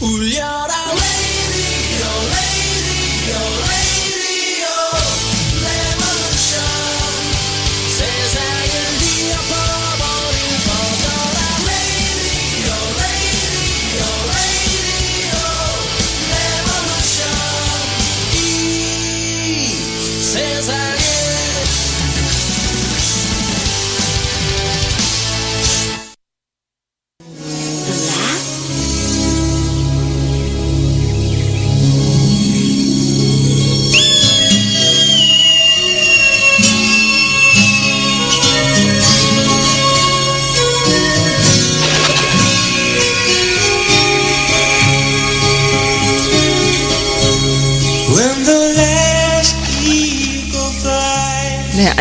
울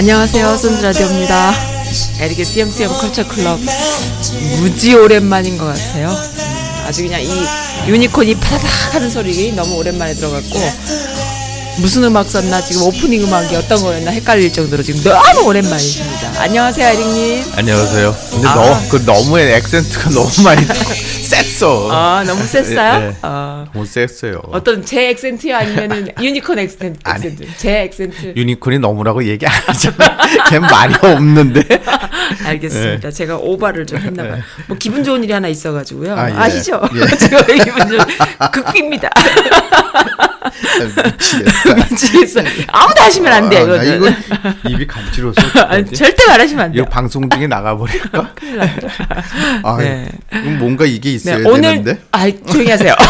안녕하세요. 손드라디오입니다. 에릭의 띄엄띄엄 컬처 클럽. 무지 오랜만인 것 같아요. 음, 아주 그냥 이 유니콘이 파다닥 하는 소리 너무 오랜만에 들어갔고, 무슨 음악 썼나, 지금 오프닝 음악이 어떤 거였나 헷갈릴 정도로 지금 너무 오랜만이십니다. 안녕하세요, 에릭님. 안녕하세요. 근데 아. 너, 그 너무 accent가 너무 많이 셌어. 아, 너무 셌어요? 예, 예. 어, 너무 셌어요. 어떤 제 accent요? 아니면은 유니콘 액센트? 아니. 액센트. 제 액센트. 유니콘이 너무라고 얘기 안 하잖아. 걔 말이 없는데. 알겠습니다. 제가 오바를 좀 했나봐요. 뭐 기분 좋은 일이 하나 있어가지고요. 아, 예. 아, 시죠 예. 제가 기분 좋은 극비입니다. 미치겠다. 미치겠어. 아무도 하시면 안 돼요. 아, 이거는. 이거 입이 간지러워서. 절대 말하시면 안 돼요. 이거 방송 중에 나가버릴까? 아, 네. 뭔가 이게 네, 있어야 오늘 되는데. 아 조용히 하세요.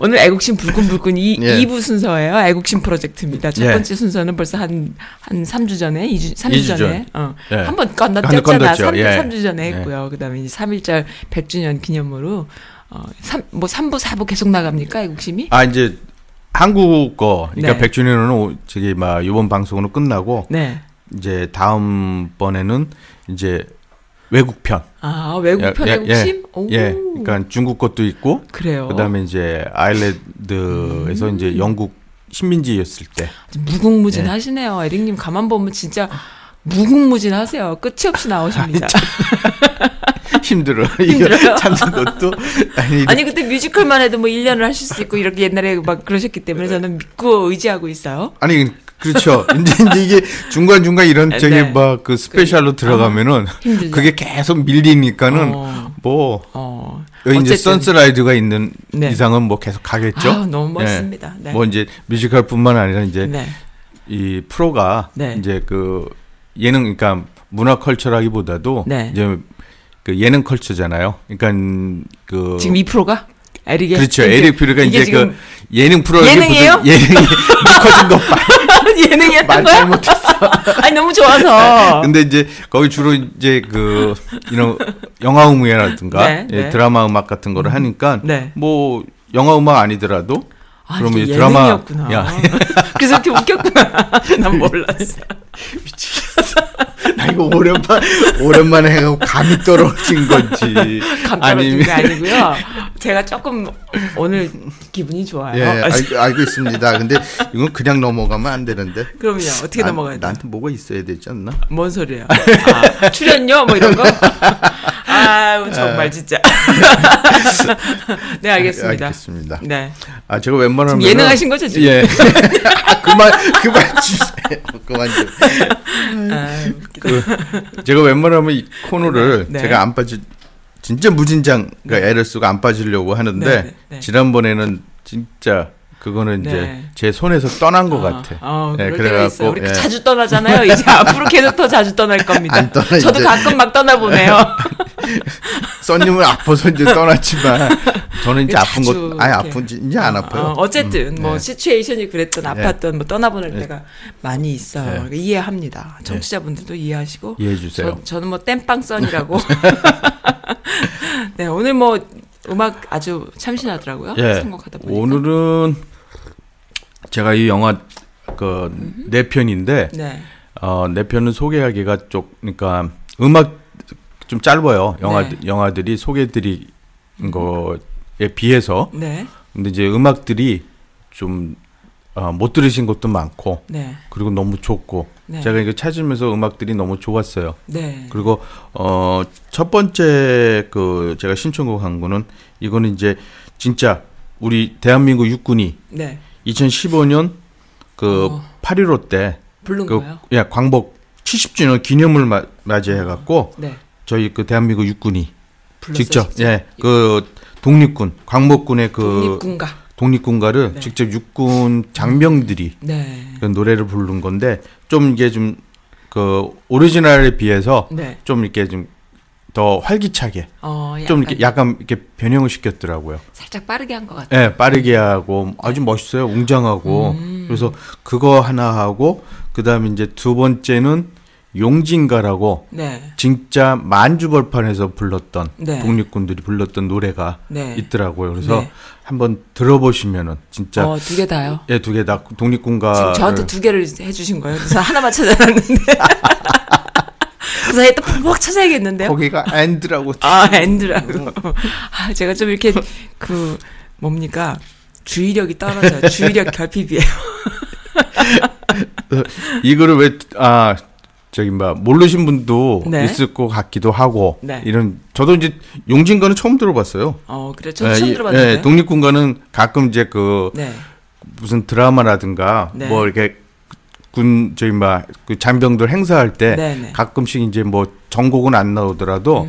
오늘 애국심 불끈불끈 이 예. 2부 순서예요. 애국심 프로젝트입니다. 첫 예. 번째 순서는 벌써 한, 한 3주 전에, 2주, 3주 이주 전에, 전. 어, 예. 한번한번 건너뛰었잖아. 건넜죠. 3주, 예. 3주 전에 예. 했고요. 그 다음에 이제 3일절 100주년 기념으로, 어, 3, 뭐 3부, 4부 계속 나갑니까? 애국심이? 아, 이제 한국 거, 그러니까 네. 100주년은 오- 저기, 막, 이번 방송으로 끝나고, 네. 이제 다음 번에는 이제 외국 편. 아, 외국편 예, 예, 애국심? 오. 예, 그러니까 중국 것도 있고, 그래요. 그다음에 이제 아일랜드에서 음. 이제 영국 식민지였을 때 무궁무진 예. 하시네요. 에릭님 가만 보면 진짜 무궁무진 하세요. 끝이 없이 나오십니다. 힘들어. 힘들어요? 이거 찾는 것도 아니, 아니 그때 뮤지컬만 해도 뭐 1년을 하실 수 있고 이렇게 옛날에 막 그러셨기 때문에 저는 믿고 의지하고 있어요. 아니 그렇죠. 이제 이제 이게 중간 중간 이런 저기 네. 막그 스페셜로 들어가면은 힘들죠. 그게 계속 밀리니까는 어. 뭐 어. 이제. 선스라이드가 있는 네. 이상은 뭐 계속 가겠죠. 아, 너무 예. 멋있습니다. 네. 뭐 이제 뮤지컬뿐만 아니라 이제 네. 이 프로가 네. 이제 그 예능 그러니까 문화 컬처라기보다도 네. 이제 그 예능 컬처잖아요. 그러니까 그 지금 이 프로가 에릭의 그렇죠. 에릭 퓨리가 이제 그 예능 프로 예능이에요? 예능이 커진 것 봐. 예능이었던 말 거야? 잘못했어. 아니 너무 좋아서. 근데 이제 거기 주로 이제 그 이런 영화 음악이라든가 네, 예, 네. 드라마 음악 같은 거를 하니까 네. 뭐 영화 음악 아니더라도 아, 그러면 이제 드라마- 예능이었구나. 야. 그래서 이렇게 웃겼구나. 난 몰랐어. 나 이거 오랜만 오랜만에 해가고 감이 떨어진 건지 감 떨어진 게 아니고요. 제가 조금 오늘 기분이 좋아요. 예, 아, 알, 알고 있습니다. 근데 이건 그냥 넘어가면 안 되는데. 그럼요. 어떻게 나- 넘어가야 돼? 나한테 뭐가 있어야 되지 않나? 뭔 소리야? 아, 출연료 뭐 이런 거? 아, 정말 진짜. 네, 알겠습니다. 알겠습니다. 네. 아 제가 웬만하면 예능하신 거죠, 지금? 예. 그만 그만 주세요. 그만 좀. 아, 그, 제가 웬만하면 이 코너를 네. 제가 안 빠지 진짜 무진장 그러니까 애를 쓰고 안 빠지려고 하는데 네, 네, 네. 지난번에는 진짜 그거는 이제 네. 제 손에서 떠난 것 아, 같아. 아, 예, 그럴 때가 있어요. 우리 예. 자주 떠나잖아요. 이제 앞으로 계속 더 자주 떠날 겁니다. 안 떠나, 저도 이제. 가끔 막 떠나보네요. 써님은 아파서 이제 떠났지만 저는 이제 아픈 것 아예. 아픈지 이제 안 아파요. 어, 어쨌든 뭐 네. 시츄에이션이 그랬던 아팠던 뭐 떠나보낼 네. 때가 많이 있어요. 네. 그러니까 이해합니다. 청취자분들도 이해하시고 이해해 주세요. 저, 저는 뭐 땜빵 썬이라고. 네 오늘 뭐 음악 아주 참신하더라고요. 예. 선곡하다 보니까. 오늘은 제가 이 영화 그네 편인데 네. 어, 내 편은 소개하기가 좀 그러니까 음악 좀 짧아요. 영화 네. 영화들이 소개드린 거에 비해서 네. 근데 이제 음악들이 좀 어, 못 들으신 것도 많고 네. 그리고 너무 좋고 네. 제가 이거 찾으면서 음악들이 너무 좋았어요. 네. 그리고 어첫 번째 그 제가 신청곡 한 거는 이거는 이제 진짜 우리 대한민국 육군이 네. 2015년 그 어. 8.15 때 부른 그, 거예요? 예, 광복 70주년 기념을 마- 맞이해 갖고 네. 저희 그 대한민국 육군이 직접 직접. 예, 그 독립군 광복군의 그 독립군가. 독립군가를 네. 직접 육군 장병들이 네. 그 노래를 부른 건데 좀 이게 좀 그 오리지널에 비해서 네. 좀 이렇게 좀 더 활기차게 어, 약간 좀 이렇게 약간 이렇게 변형을 시켰더라고요. 살짝 빠르게 한 것 같아요. 예, 빠르게 하고 아주 멋있어요. 웅장하고. 음. 그래서 그거 하나 하고 그다음에 이제 두 번째는 용진가라고 네. 진짜 만주벌판에서 불렀던 네. 독립군들이 불렀던 노래가 네. 있더라고요. 그래서 네. 한번 들어보시면은 진짜 어, 두 개 다요. 예, 두 개 다 독립군가 지금 저한테 두 개를 해주신 거예요. 그래서 하나만 찾아놨는데. 그래서 또꼭 찾아야겠는데요. 거기가 end라고 아, end라고. 아, 제가 좀 이렇게 그 뭡니까 주의력이 떨어져요. 주의력 결핍이에요. 이거를 왜 아 저기 뭐 모르신 분도 네. 있을 것 같기도 하고 네. 이런 저도 이제 용진가는 처음 들어봤어요. 어, 그래. 저도 예, 처음 이- 들어봤는데. 예, 독립군가는 가끔 이제 그 네. 무슨 드라마라든가 네. 뭐 이렇게 군 저기 막그 장병들 행사할 때 네, 네. 가끔씩 이제 뭐 전곡은 안 나오더라도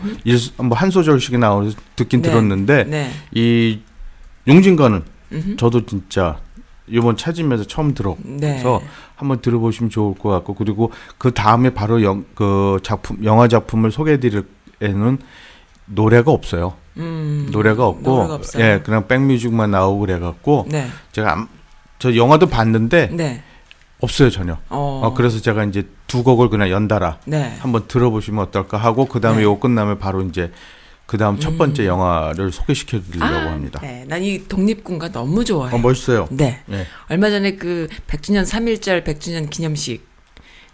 뭐한 소절씩 나오서 듣긴 네. 들었는데 네. 이 용진가는 음흠. 저도 진짜 이번 찾으면서 처음 들어서 네. 한번 들어보시면 좋을 것 같고 그리고 그 다음에 바로 영, 그 작품 영화 작품을 소개해드릴 에는 노래가 없어요. 음, 노래가 없고 노래가. 예 그냥 백뮤직만 나오고 그래갖고 네. 제가 안- 저 영화도 봤는데 네. 없어요 전혀. 어. 어, 그래서 제가 이제 두 곡을 그냥 연달아 네. 한번 들어보시면 어떨까 하고 그 다음에 네. 요거 끝나면 바로 이제 그 다음 첫 번째 영화를 소개시켜 드리려고 아, 합니다. 네. 난 이 독립군가 너무 좋아해요. 어, 멋있어요. 네. 네. 얼마 전에 그 100주년 3.1절 100주년 기념식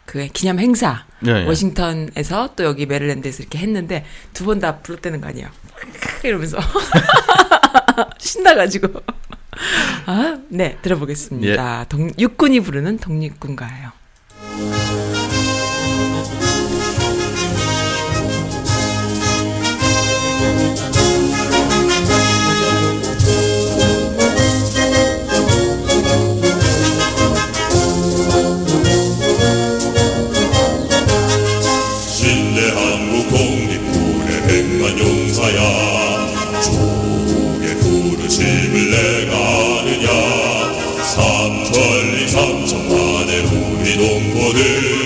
그 기념 행사 네, 네. 워싱턴에서 또 여기 메릴랜드에서 이렇게 했는데 두 번 다 불렀다는 거 아니에요. 이러면서 신나가지고 아, 네 들어보겠습니다. 예. 동, 육군이 부르는 독립군가예요. 우리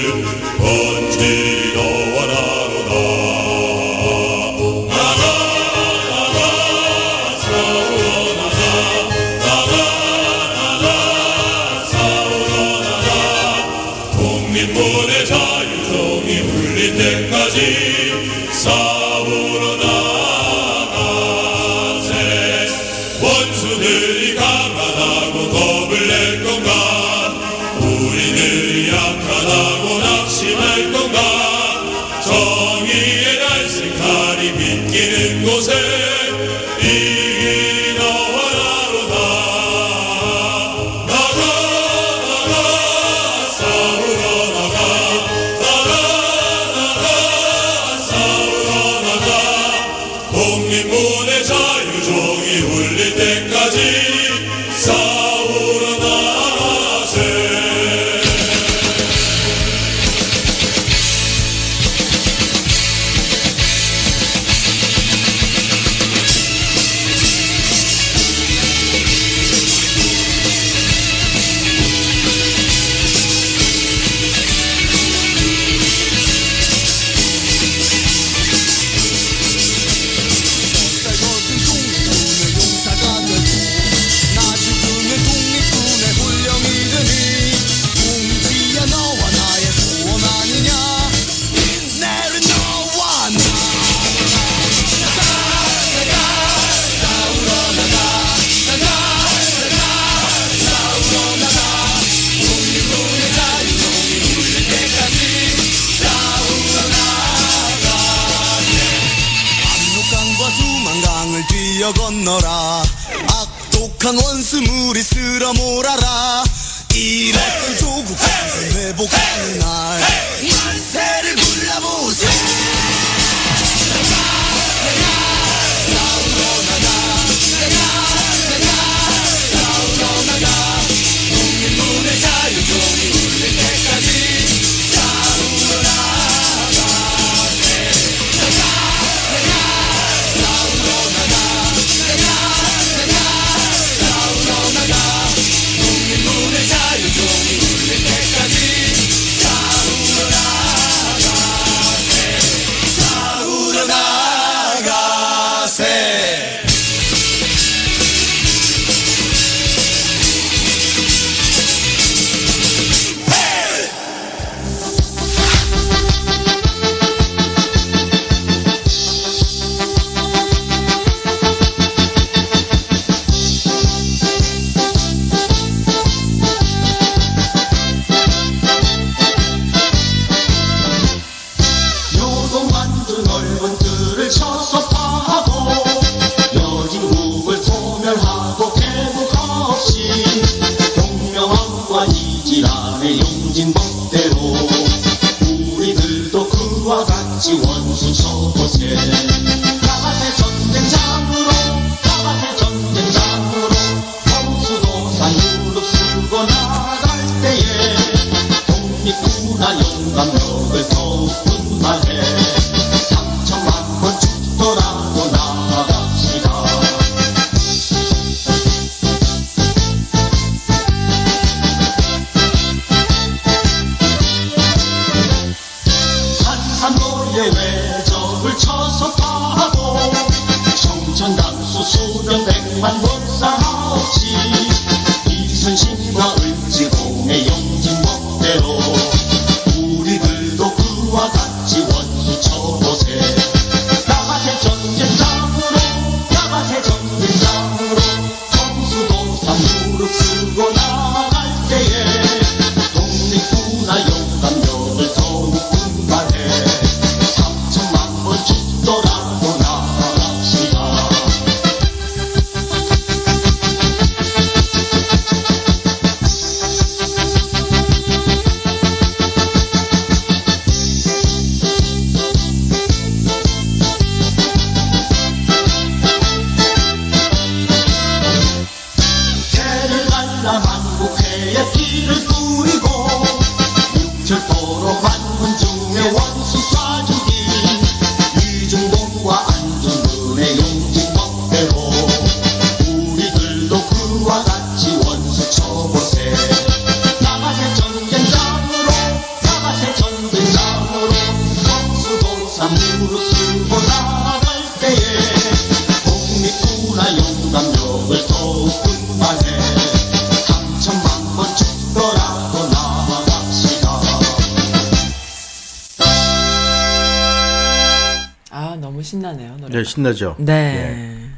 노래. 네. 네.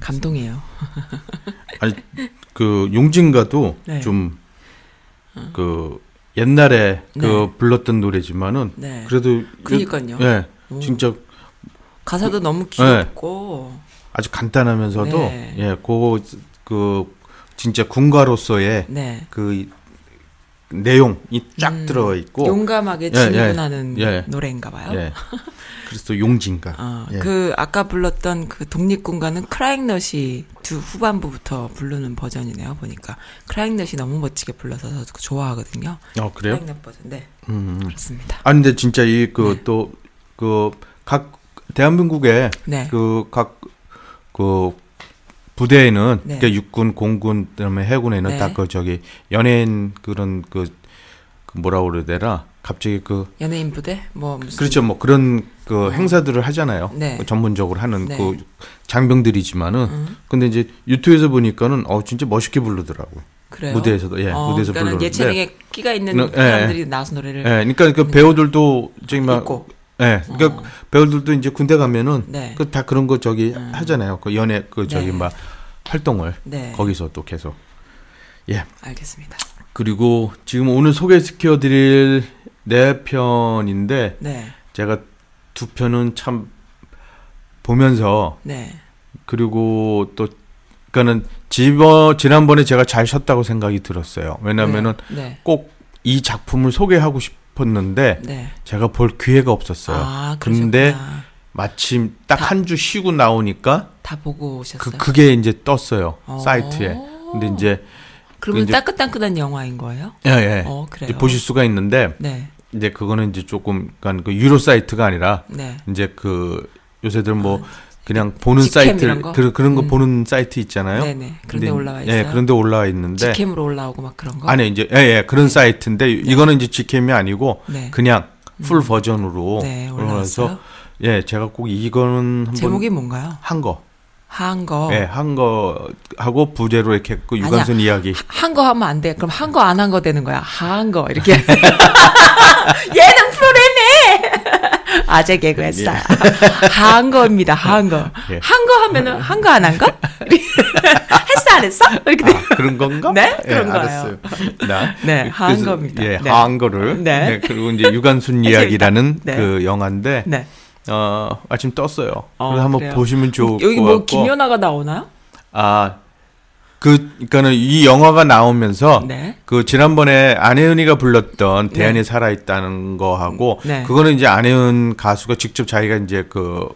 감동이에요. 아니 그 용진가도 네. 좀그 옛날에 그 네. 불렀던 노래지만은 네. 그래도 그니까요. 예. 오. 진짜 가사도 너무 귀엽고 아주 간단하면서도 네. 예, 그거 그 진짜 군가로서의 네. 그 내용이 쫙 음, 들어 있고 용감하게 예, 진군하는 예. 노래인가 봐요. 예. 그래서 용진가. 어, 예. 그 아까 불렀던 그 독립군가는 크라잉넛이 두 후반부부터 부르는 버전이네요. 보니까 크라잉넛이 너무 멋지게 불러서 저도 좋아하거든요. 어 그래요? 크라잉넛 버전. 네, 음. 그렇습니다. 아 근데 진짜 이그 네. 또그각 대한민국의 네. 그각그 부대에는 네. 그러니까 육군, 공군, 그다음에 해군에는 네. 다그 저기 연예인 그런 그, 그 뭐라 되나 갑자기 그 연예인 부대 뭐 무슨 그렇죠 뭐 그런 그 행사들을 하잖아요. 네. 그 전문적으로 하는 네. 그 장병들이지만은 음. 근데 이제 유튜브에서 보니까는 어 진짜 멋있게 부르더라고요. 그래요. 무대에서도 예 어, 무대에서 부르는데 예체능에 끼가 있는 네, 예. 사람들이 나와서 노래를 예 그러니까 그 배우들도 저기 막 있고 예 그러니까 어. 배우들도 이제 군대 가면은 네. 그 다 그런 거 저기 음. 하잖아요. 그 연예 그 저기 네. 막 활동을 네. 거기서 또 계속 예 알겠습니다. 그리고 지금 오늘 소개시켜 드릴 네 편인데 네, 제가 두 편은 참 보면서 네, 그리고 또 그러니까는 지버 지난번에 제가 잘 쉬었다고 생각이 들었어요. 왜냐면은 네. 꼭이 작품을 소개하고 싶 었는데 네. 제가 볼 기회가 없었어요. 아, 근데. 마침 딱 한 주 쉬고 나오니까 다 보고 그 오셨어요. 그 게 이제 떴어요 어. 사이트에. 근데 이제 그러면 이제- 따끈따끈한 영화인 거예요? 예, 예. 어, 그래요. 이제 보실 수가 있는데 네. 이제 그거는 이제 조금 그러니까 그 유료 사이트가 아니라 네. 이제 그 요새들 뭐 그냥 보는 사이트 거? 그, 그런 거 음. 보는 사이트 있잖아요. 네네. 그런데 올라와 있어요. 예, 그런데 올라와 있는데 직캠으로 올라오고 막 그런 거. 아니 이제 예, 예 그런 사이트인데 이거는 이제 직캠이 아니고 네. 그냥 full 버전으로 네, 올라와서. 예, 제가 꼭 이거는 한번 제목이 뭔가요? 한 거. 한 거. 예, 한 거 하고 부제로 이렇게 그 유관순 이야기. 한 거 하면 안 돼. 그럼 한 거 안 한 거 되는 거야. 한 거 이렇게. 프로그램에 아재 개그 했어요. 한 거입니다. 한 거. 예. 한거 하면은 한 거 안 한 거? 했어 안 했어? 이렇게 돼. 아, 그런 건가? 네, 예, 그런 거예요. 알았어요. 나, 네, 한 그래서, 겁니다. 예, 네. 한 거를. 네. 네. 그리고 이제 유관순 이야기라는 네. 그 영화인데 네. 어, 아침 떴어요. 어, 그래서 한번 그래요. 보시면 좋을 여기 것 뭐. 김연아가 나오나요? 아, 그, 그니까는 이 영화가 나오면서 네. 그 지난번에 안혜은이가 불렀던 대안이 살아 있다는 거하고 네. 그거는 이제 안혜은 가수가 직접 자기가 이제 그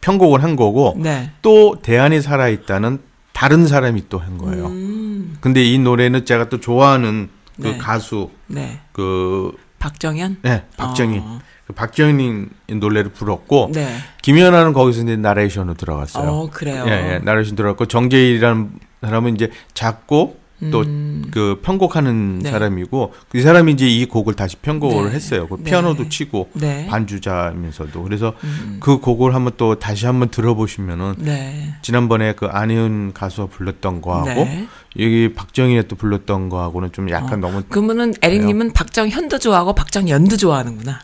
편곡을 한 거고 네. 또 대안이 살아 있다는 다른 사람이 또 한 거예요. 음, 근데 이 노래는 제가 또 좋아하는 그 네. 가수 네. 그 박정현? 네, 박정희 어. 그 박정희 노래를 불렀고 네. 김연아는 거기서 이제 나레이션으로 들어갔어요. 어, 그래요. 예, 예, 나레이션 들어갔고 정재일이라는 사람은 이제 작곡 또 음. 그 편곡하는 네. 사람이고 그 사람이 이제 이 곡을 다시 편곡을 네. 했어요. 그 네. 피아노도 치고 네. 반주자면서도 그래서 음. 그 곡을 한번 또 다시 한번 들어보시면은 네. 지난번에 그 안희은 가수가 불렀던 거하고 네. 여기 박정희가 또 불렀던 거하고는 좀 약간 너무 그러면은 에릭님은 박정현도 좋아하고 박정연도 좋아하는구나.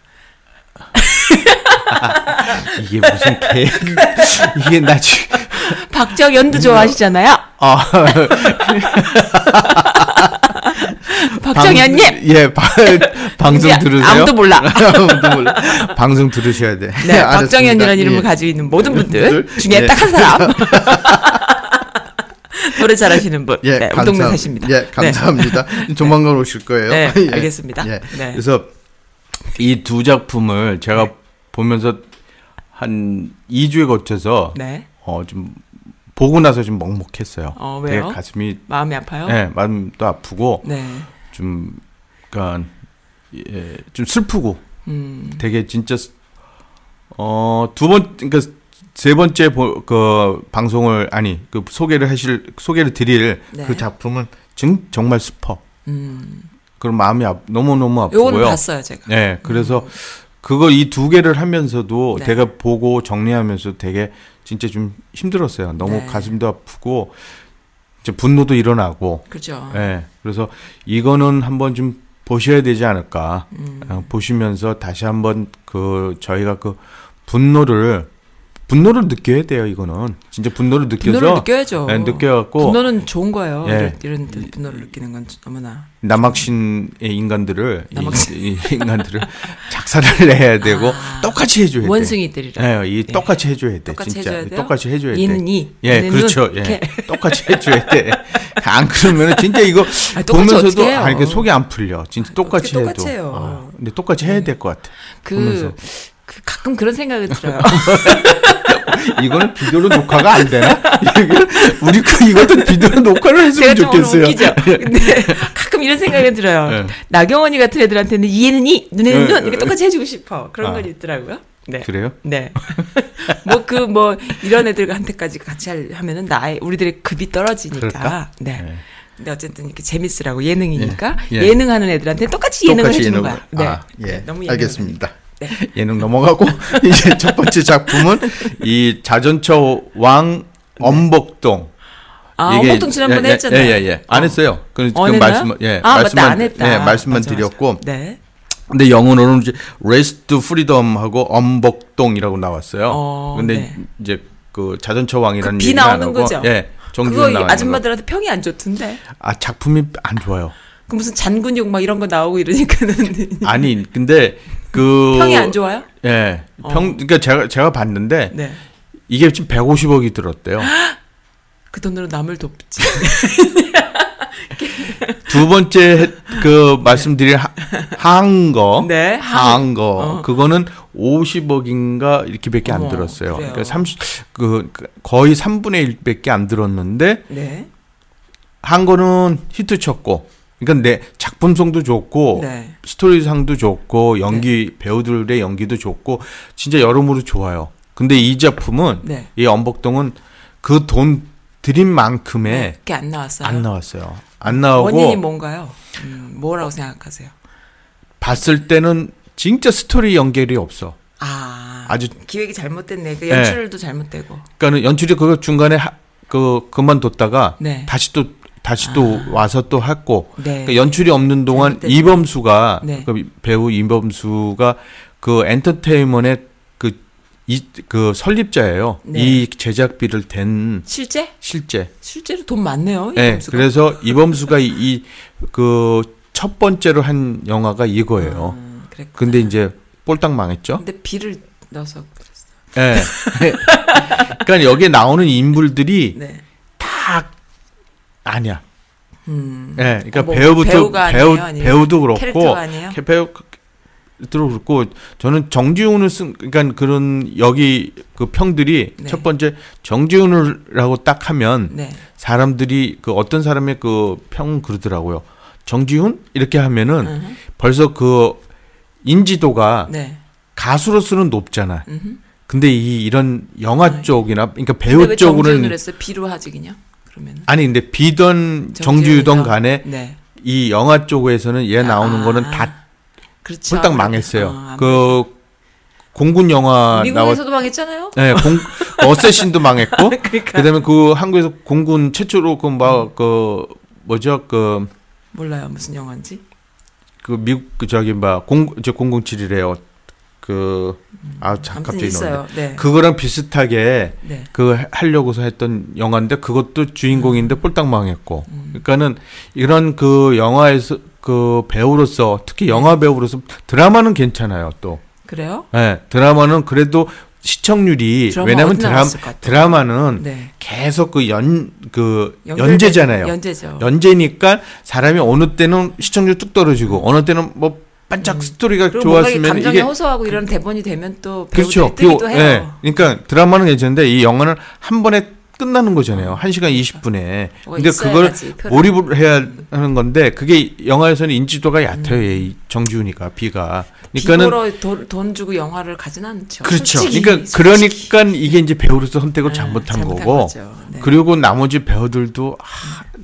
이게 무슨 개 이게 나 지금 박정연도 좋아하시잖아요. 아 박정현님. 방- 예 바- 방송 들으세요? 아무도 몰라. 아무도 몰라. 방송 들으셔야 돼. 네. 박정현이라는 이름을 예. 가지고 있는 모든 분들. 중에 예. 딱한 사람. 노래 잘하시는 분. 예, 네, 감사, 사십니다. 예, 감사합니다. 조만간 오실 거예요. 네, 예. 알겠습니다. 예. 네. 그래서 이 두 작품을 제가 네. 보면서 한 2주에 거쳐서 네. 어, 좀 보고 나서 좀 먹먹했어요. 어, 왜요? 되게 가슴이 마음이 아파요? 예, 마음도 아프고 네. 좀 그러니까 예, 좀 슬프고 음. 되게 진짜 어, 두번 그러니까 세 번째 보, 그 방송을 아니 그 소개를 하실 소개를 드릴 네. 그 작품은 정, 정말 슬퍼. 음. 그런 마음이 아, 너무 너무 아프고요. 요거는 봤어요, 제가. 네, 그래서 그거 이 두 개를 하면서도 네. 제가 보고 정리하면서 되게 진짜 좀 힘들었어요. 너무 네. 가슴도 아프고 이제 분노도 일어나고. 그죠. 네, 그래서 이거는 한번 좀 보셔야 되지 않을까. 음. 어, 보시면서 다시 한번 그 저희가 그 분노를 분노를 느껴야 돼요. 이거는 진짜 분노를 느껴서 분노를 느껴야죠. 네, 느껴갖고 분노는 좋은 거예요. 예. 이런, 이런 분노를 느끼는 건 너무나. 남학신의 인간들을 이- 남학신. 이, 인간들을 작사를 해야 되고 아, 똑같이 해줘야 돼. 원숭이 들이라. 네, 이 똑같이 해줘야 돼. 똑같이 진짜 해줘야 돼요? 똑같이 해줘야 돼. 얘는 이, 예, 그렇죠. 눈, 예. 똑같이 해줘야 돼. 안 그러면은 진짜 이거 아, 똑같이 보면서도? 아, 이게 속이 안 풀려. 진짜 똑같이 해도. 똑같이 해요? 아, 근데 똑같이 해야 될 것 같아. 보면서. 그, 그 가끔 그런 생각이 들어요. 이거는 비디오로 녹화가 안 되나? 우리 그 이것도 비디오로 녹화를 했으면 좋겠어요. 웃기죠. 근데 가끔 이런 생각이 들어요. 네. 나경원이 같은 애들한테는 이해는 이, 눈에는 네. 눈 이렇게 똑같이 해주고 싶어. 그런 아. 건 있더라고요. 네. 그래요? 네. 뭐 그뭐 이런 애들한테까지 같이 할- 하면은 나의 우리들의 급이 떨어지니까. 그럴까? 네. 네. 근데 어쨌든 이렇게 재밌으라고 예능이니까 예, 예. 예. 능하는 애들한테 똑같이 예능을 똑같이 해주는 예능을. 거야. 네. 아, 예. 네, 너무 예능을 알겠습니다. 네. 예능 넘어가고 이제 첫 번째 작품은 이 자전처 왕 엄복동. 아, 이게- 엄복동 지난번에 예, 했잖아요. 예, 예, 예. 안 했어요. 그, 어, 그안 했나요? 말씀, 예, 아, 말씀만, 맞다, 안 했다. 예, 말씀만 맞아, 맞아. 드렸고. 네. 근데 영어로는 이제 Race to Freedom하고 엄복동이라고 나왔어요. 어, 근데 네. 이제 그 자전처 왕이라는 그비 얘기가 나오는 거죠? 예, 그거 이 나오는 거. 아줌마들한테 평이 안 좋던데. 아 작품이 안 좋아요. 그 무슨 잔근육 막 이런 거 나오고 이러니까는 아니 근데 그 평이 안 좋아요? 예, 평 어. 그러니까 제가 제가 봤는데 네. 이게 지금 150억이 들었대요. 그 돈으로 남을 돕지. 두 번째 해- 그 말씀드린 하- 한거 네, 한거 어. 그거는 50억인가 이렇게밖에 안 들었어요. 그래요? 그러니까 30, 그, 그 거의 3분의 1밖에 안 들었는데 네. 한 거는 히트 쳤고, 그러니까 내 작품성도 좋고 네. 스토리상도 좋고 연기 배우들의 연기도 좋고 진짜 여러모로 좋아요. 근데 이 작품은 네. 이 엄복동은 그돈 들인 만큼의 그게 안 나왔어요. 안 나왔어요. 안 나오고 원인이 뭔가요? 음, 뭐라고 생각하세요? 봤을 때는 진짜 스토리 연결이 없어. 아, 아주 기획이 잘못됐네. 그 네. 연출도 잘못되고. 그러니까는 연출이 그거 중간에 하, 그 그만뒀다가 네. 다시 또 다시 또 와서 또 했고 네. 그러니까 연출이 없는 동안 잘못됐네. 이범수가 네. 그 배우 이범수가 그 엔터테인먼의 그, 이, 그 설립자예요. 네. 이 제작비를 댄 실제? 실제. 실제로 돈 많네요. 네, 이범수가. 그래서 이범수가 이 그 첫 번째로 한 영화가 이거예요. 음, 그랬구나. 근데 이제 꼴딱 망했죠. 근데 비를 넣어서 그랬어. 예. 그러니까 여기에 나오는 인물들이 네. 다 아니야. 음. 예, 그러니까 어, 뭐 배우부터 배우 아니에요? 배우도 그렇고 배우 도 그렇고 저는 정지훈을 쓴 그러니까 그런 여기 그 평들이 네. 첫 번째 정지훈을라고 딱 하면 네. 사람들이 그 어떤 사람의 그 평 그러더라고요. 정지훈 이렇게 하면은 음흠. 벌써 그 인지도가 네. 가수로서는 높잖아. 음흠. 근데 이 이런 영화 쪽이나 그러니까 근데 왜 배우 쪽으로는 했어요? 비로 하지 그냥? 그러면 아니 근데 비던? 정지유던 간에 네. 이 영화 쪽에서는 얘 나오는 아. 거는 다 그렇죠. 홀딱. 망했어요. 어, 그 공군 영화 나왔 미국에서도 망했잖아요. 네, 공 어쌔신도 망했고 그러니까 그다음에 그 한국에서 공군 최초로 그 막그 뭐죠 그그 몰라요 무슨 영화인지. 미국 그 저기 막공저 007이래요. 그 아, 참 갑자기 있어요. 네. 그거랑 비슷하게 네. 그 하려고서 했던 영화인데 그것도 주인공인데 음. 꼴딱 망했고. 그러니까는 이런 그 영화에서 그 배우로서 특히 영화 배우로서 드라마는 괜찮아요 또. 그래요? 예, 드라마는 그래도 시청률이 드라마 왜냐면 드라? 드라마는 네. 계속 그 연 그 연재잖아요. 연재죠. 연재니까 사람이 어느 때는 시청률 뚝 떨어지고 어느 때는 뭐 반짝 스토리가 음. 그리고 뭔가 이게 좋았으면 감정이 이게 호소하고 이런 대본이 되면 또 그렇죠. 배우들이 뜨기도 그, 해요. 예. 그러니까 드라마는 괜찮은데 이 영화는 한 번에 끝나는 거잖아요. 1시간 20분에. 뭐가 근데 그걸. 몰입을 해야 하는 건데 그게 영화에서는 인지도가 얕아요. 이 정지훈이가 비가. 그러니까는 돈, 돈 주고 영화를 가진 않죠. 그렇죠. 솔직히, 그러니까 솔직히. 그러니까 이게 이제 배우로서 선택을 아, 잘못한 잘못한 거고. 네. 그리고 나머지 배우들도 아,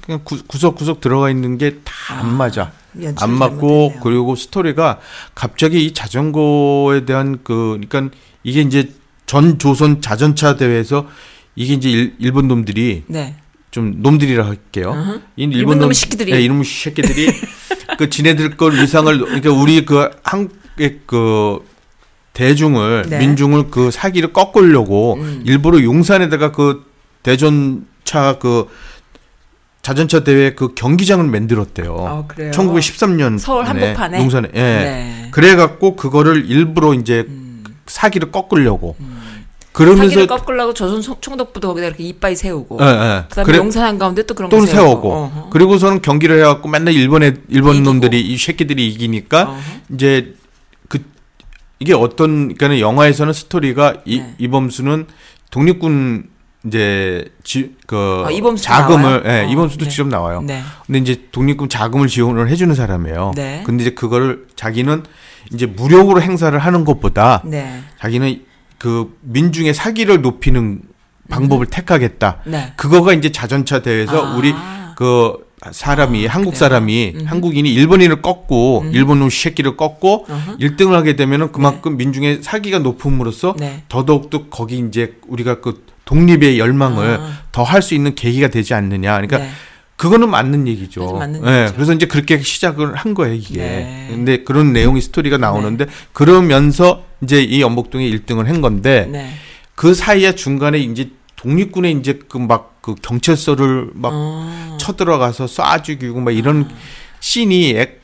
그냥 구, 구석구석 들어가 있는 게 다 안 맞아. 연출을 안 맞고 잘못했네요. 그리고 스토리가 갑자기 이 자전거에 대한 그 그러니까 이게 이제 전 조선 자전차 대회에서 이게 이제 일, 일본 놈들이 네. 좀 놈들이라 할게요. 이 일본 놈의 새끼들이. 네, 이놈의 새끼들이 그 지네들 걸 위상을 그러니까 우리 그 한국의 그 대중을 네. 민중을 그 사기를 꺾으려고 음. 일부러 용산에다가 그 대전차 그 자전차 대회 그 경기장을 만들었대요. 아, 그래요? 1913년 서울 한복판에? 용산에. 예. 네. 그래 갖고 그거를 일부러 이제 음. 사기를 꺾으려고. 그러면서 사기를 꺾으려고 조선 소- 총독부도 거기다 이렇게 이빠이 세우고. 예, 예. 그다음에 그래- 용산 한가운데 또 그런 또거 세우고 어허. 그리고서는 경기를 해갖고 맨날 일본에 일본 이기고. 놈들이 이 새끼들이 이기니까 어허. 이제 그 이게 어떤 그러니까 영화에서는 스토리가 이, 네. 이범수는 독립군 이제 지, 그 아, 이범수도 자금을 나와요? 예, 어, 이범수도 네. 직접 나와요. 네. 근데 이제 독립군 자금을 지원을 해주는 사람이에요. 네. 근데 이제 그거를 자기는 이제 무력으로 행사를 하는 것보다 네. 자기는 그 민중의 사기를 높이는 방법을 택하겠다. 네. 그거가 이제 자전차 대회에서 아. 우리 그 사람이 한국 그래요? 사람이 음흠. 한국인이 일본인을 꺾고 음. 일본 놈 새끼를 꺾고 어허. 일 1등을 하게 되면은 그만큼 민중의 사기가 높음으로써 네. 더더욱 또 거기 이제 우리가 그 독립의 열망을 아. 더할 수 있는 계기가 되지 않느냐. 그러니까 네. 그거는 맞는 얘기죠. 맞는 예, 얘기죠. 그래서 이제 그렇게 시작을 한 거예요, 이게. 네. 근데 그런 내용의 스토리가 나오는데 그러면서 이제 이 연복동이 1등을 한 건데 네. 그 사이에 중간에 이제 독립군의 이제 그 막 그 경찰서를 막 어. 쳐들어가서 쏴 죽이고 막 이런 씬이 액-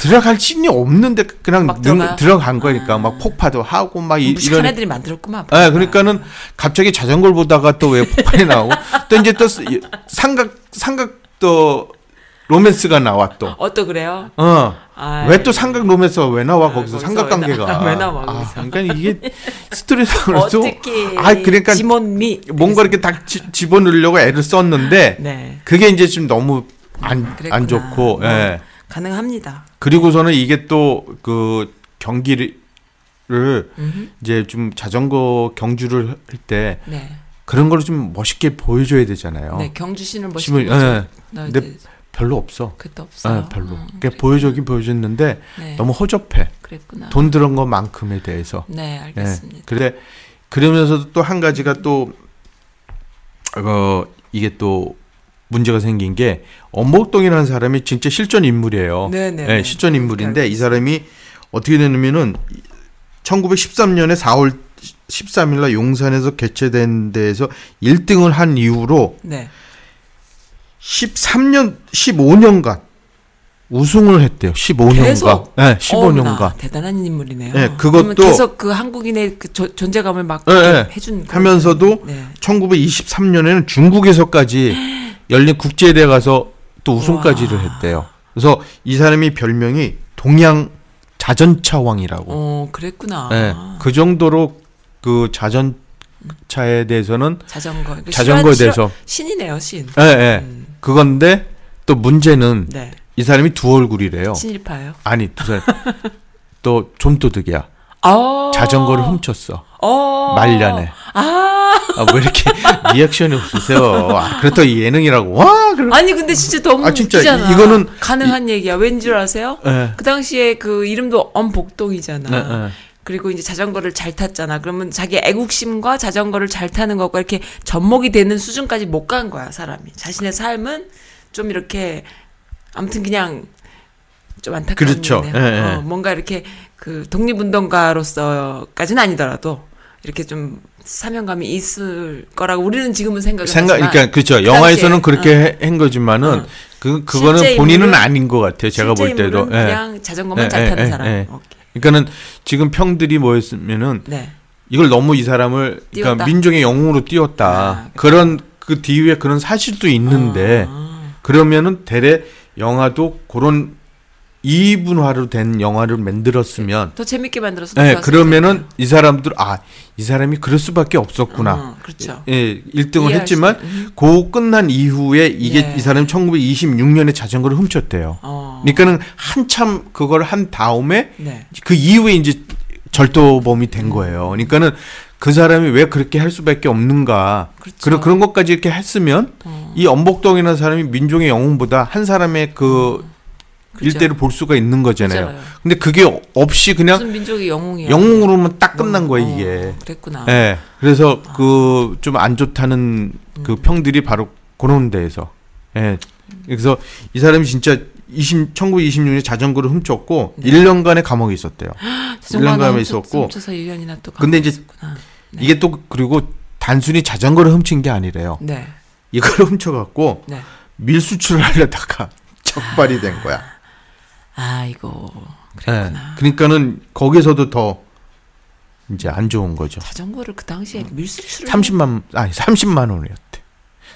들어갈 신이 없는데 그냥 막 능-? 들어간 거니까 막 폭파도 하고 막 이, 무식한 이런 애들이 만들었구만. 예, 그러니까는 갑자기 자전거를 보다가 또 왜 폭발이 나오고 또 이제 또 스- 삼각 삼각 또 로맨스가 나와 또. 어, 또 그래요? 어. 아이. 왜또 삼각 로맨스가 왜 나와 거기서 거기서 삼각관계가 왜 나- 나와, 아. 그러니까 이게 스토리상으로도 어떻게 아 그러니까 지몬미 뭔가 이렇게 딱 지- 집어넣으려고 애를 썼는데 네. 그게 이제 좀 너무 안, 그랬구나. 안 좋고 어, 예. 가능합니다. 그리고서는 이게 또 그 경기를 음흠. 이제 좀 자전거 경주를 할때 네. 그런 걸 좀 멋있게 보여줘야 되잖아요. 네, 멋있는 예. 거죠. 나 근데 별로 없어. 그때 없어요. 예, 별로. 어, 그러니까 보여주긴 보여줬는데 네. 너무 허접해. 그랬구나. 돈 들은 것만큼에 대해서. 네, 예. 알겠습니다. 그래 그러면서도 또 한 가지가 또 어, 이게 또 문제가 생긴 게 엄복동이라는 사람이 진짜 실존 인물이에요. 네, 네, 예, 네. 실존 인물인데 이. 사람이 어떻게 되냐면은 1913년에 4월 13일 날 용산에서 개최된 데에서 1등을 한 이후로 네. 13년 15년간 우승을 했대요. 15년간. 계속? 네, 어머나, 15년간. 대단한 인물이네요. 네, 그것도- 계속 그 한국인의 그 조- 존재감을 막 네, 네. 해준 하면서도 네. 1923년에는 중국에서까지 열린 국제대회 가서 또 우승까지를 와. 했대요. 그래서 이 사람이 별명이 동양 자전차 왕이라고. 어, 그랬구나. 예, 그 정도로 그 자전차에 대해서는 자전거. 그 자전거에 대해서 신이네요, 신. 예, 예. 음, 그건데 또 문제는 네. 이 사람이 두 얼굴이래요. 신일파요. 아니, 두 사람 또 좀도둑이야. 아. 자전거를 훔쳤어. 어. 말년에. 아. 아, 왜 이렇게 리액션이 없으세요? 아, 그렇다 이 예능이라고. 와, 그럼 아니 근데 진짜 너무 아, 진짜 웃기잖아. 이- 이거는 가능한 얘기야. 왠 줄 아세요? 예. 그 당시에 그 이름도 엄복동이잖아. 네, 네. 그리고 이제 자전거를 잘 탔잖아. 그러면 자기 애국심과 자전거를 잘 타는 것과 이렇게 접목이 되는 수준까지 못 간 거야, 사람이. 자신의 삶은 좀 이렇게 아무튼 그냥 좀 안타까운 그렇죠. 예, 예. 어, 뭔가 이렇게 그 독립운동가로서까지는 아니더라도 이렇게 좀 사명감이 있을 거라고 우리는 지금은 생각을 생각, 하지만 그러니까 그렇죠. 그 영화에서는 그렇게 어. 해- 한 거지만은 어. 그 그거는 본인은 아닌 것 같아요. 제가 볼 때도. 예. 그냥 자전거만 예, 잘 예, 타는 예, 사람. 예. 오케이. 그러니까는 지금 평들이 뭐였으면은 네. 이걸 너무 이 사람을 그러니까 띄웠다. 민족의 영웅으로 띄웠다. 아, 그런 그 뒤에 그런 사실도 있는데 아. 그러면은 대래 영화도 그런 이분화로 된 영화를 만들었으면 더 재밌게 더 네, 그러면은. 이 사람들 아, 이 사람이 그럴 수밖에 없었구나. 어, 그렇죠. 예, 1등을 이해할 했지만 수- 음. 그 끝난 이후에 이게 네. 이 사람이 1926년에 자전거를 훔쳤대요. 어. 그러니까는 한참 그걸 한 다음에 네. 그 이후에 이제 절도범이 된 거예요. 그러니까는 그 사람이 왜 그렇게 할 수밖에 없는가. 그렇죠. 그런 그런 것까지 이렇게 했으면 어. 이 엄복동이라는 사람이 민족의 영웅보다 한 사람의 그 그렇죠. 일대를 볼 수가 있는 거잖아요. 그렇잖아요. 근데 그게 없이 그냥 무슨 민족의 영웅이야. 영웅으로만 딱 끝난 거예요, 어, 이게. 그랬구나. 예. 그래서 그좀 안 좋다는 그 음. 평들이 바로 그런 데에서. 예. 그래서 이 사람이 진짜 20, 1926년에 자전거를 훔쳤고 네. 1년간의 감옥에 있었대요. 자전거 1년간에 하나 있었고 훔쳐서 1년이나 또 근데 감옥에 이제 있었구나. 네. 이게 또 그리고 단순히 자전거를 훔친 게 아니래요. 네. 이걸 훔쳐 갖고 네. 밀수출을 하려다가 적발이 된 거야. 아이고. 예. 그랬구나. 그러니까는 거기서도 더 이제 안 좋은 거죠. 자전거를 그 당시에 밀수출을 30만 아니 30만 원이었대.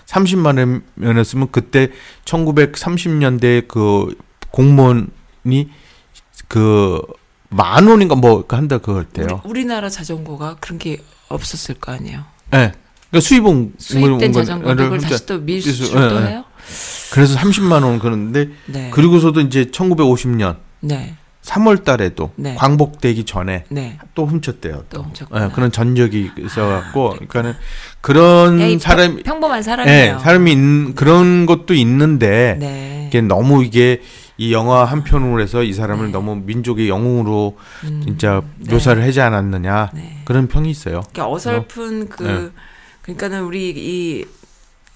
30만 원이었으면 그때 1930년대 그 공무원이 그 만 원인가 뭐 한다 그럴 때요. 우리, 우리나라 자전거가 그런 게 없었을 거 아니에요. 예. 네. 그러니까 수입은 수입된 건- 자전거를 훔쳐- 다시 또 밀수출 밀수- 또 예, 예. 해요? 그래서 30만 원 그러는데 네. 그리고서도 이제 1950년 네. 3월 달에 도 네. 광복되기 전에 네. 또 훔쳤대요. 또 또. 예, 그런 전적이 있어갖고, 그러니까는 그런 야, 이 사람, 평, 범한 예, 사람이에요. 사람이 있는 그런 것도 있는데 네. 이게 너무 이게 이 영화 한 편으로 해서 이 사람을 네. 너무 민족의 영웅으로 음, 진짜 네. 묘사를 하지 않았느냐 네. 그런 평이 있어요. 그러니까 어설픈 그 네. 그러니까는 우리 이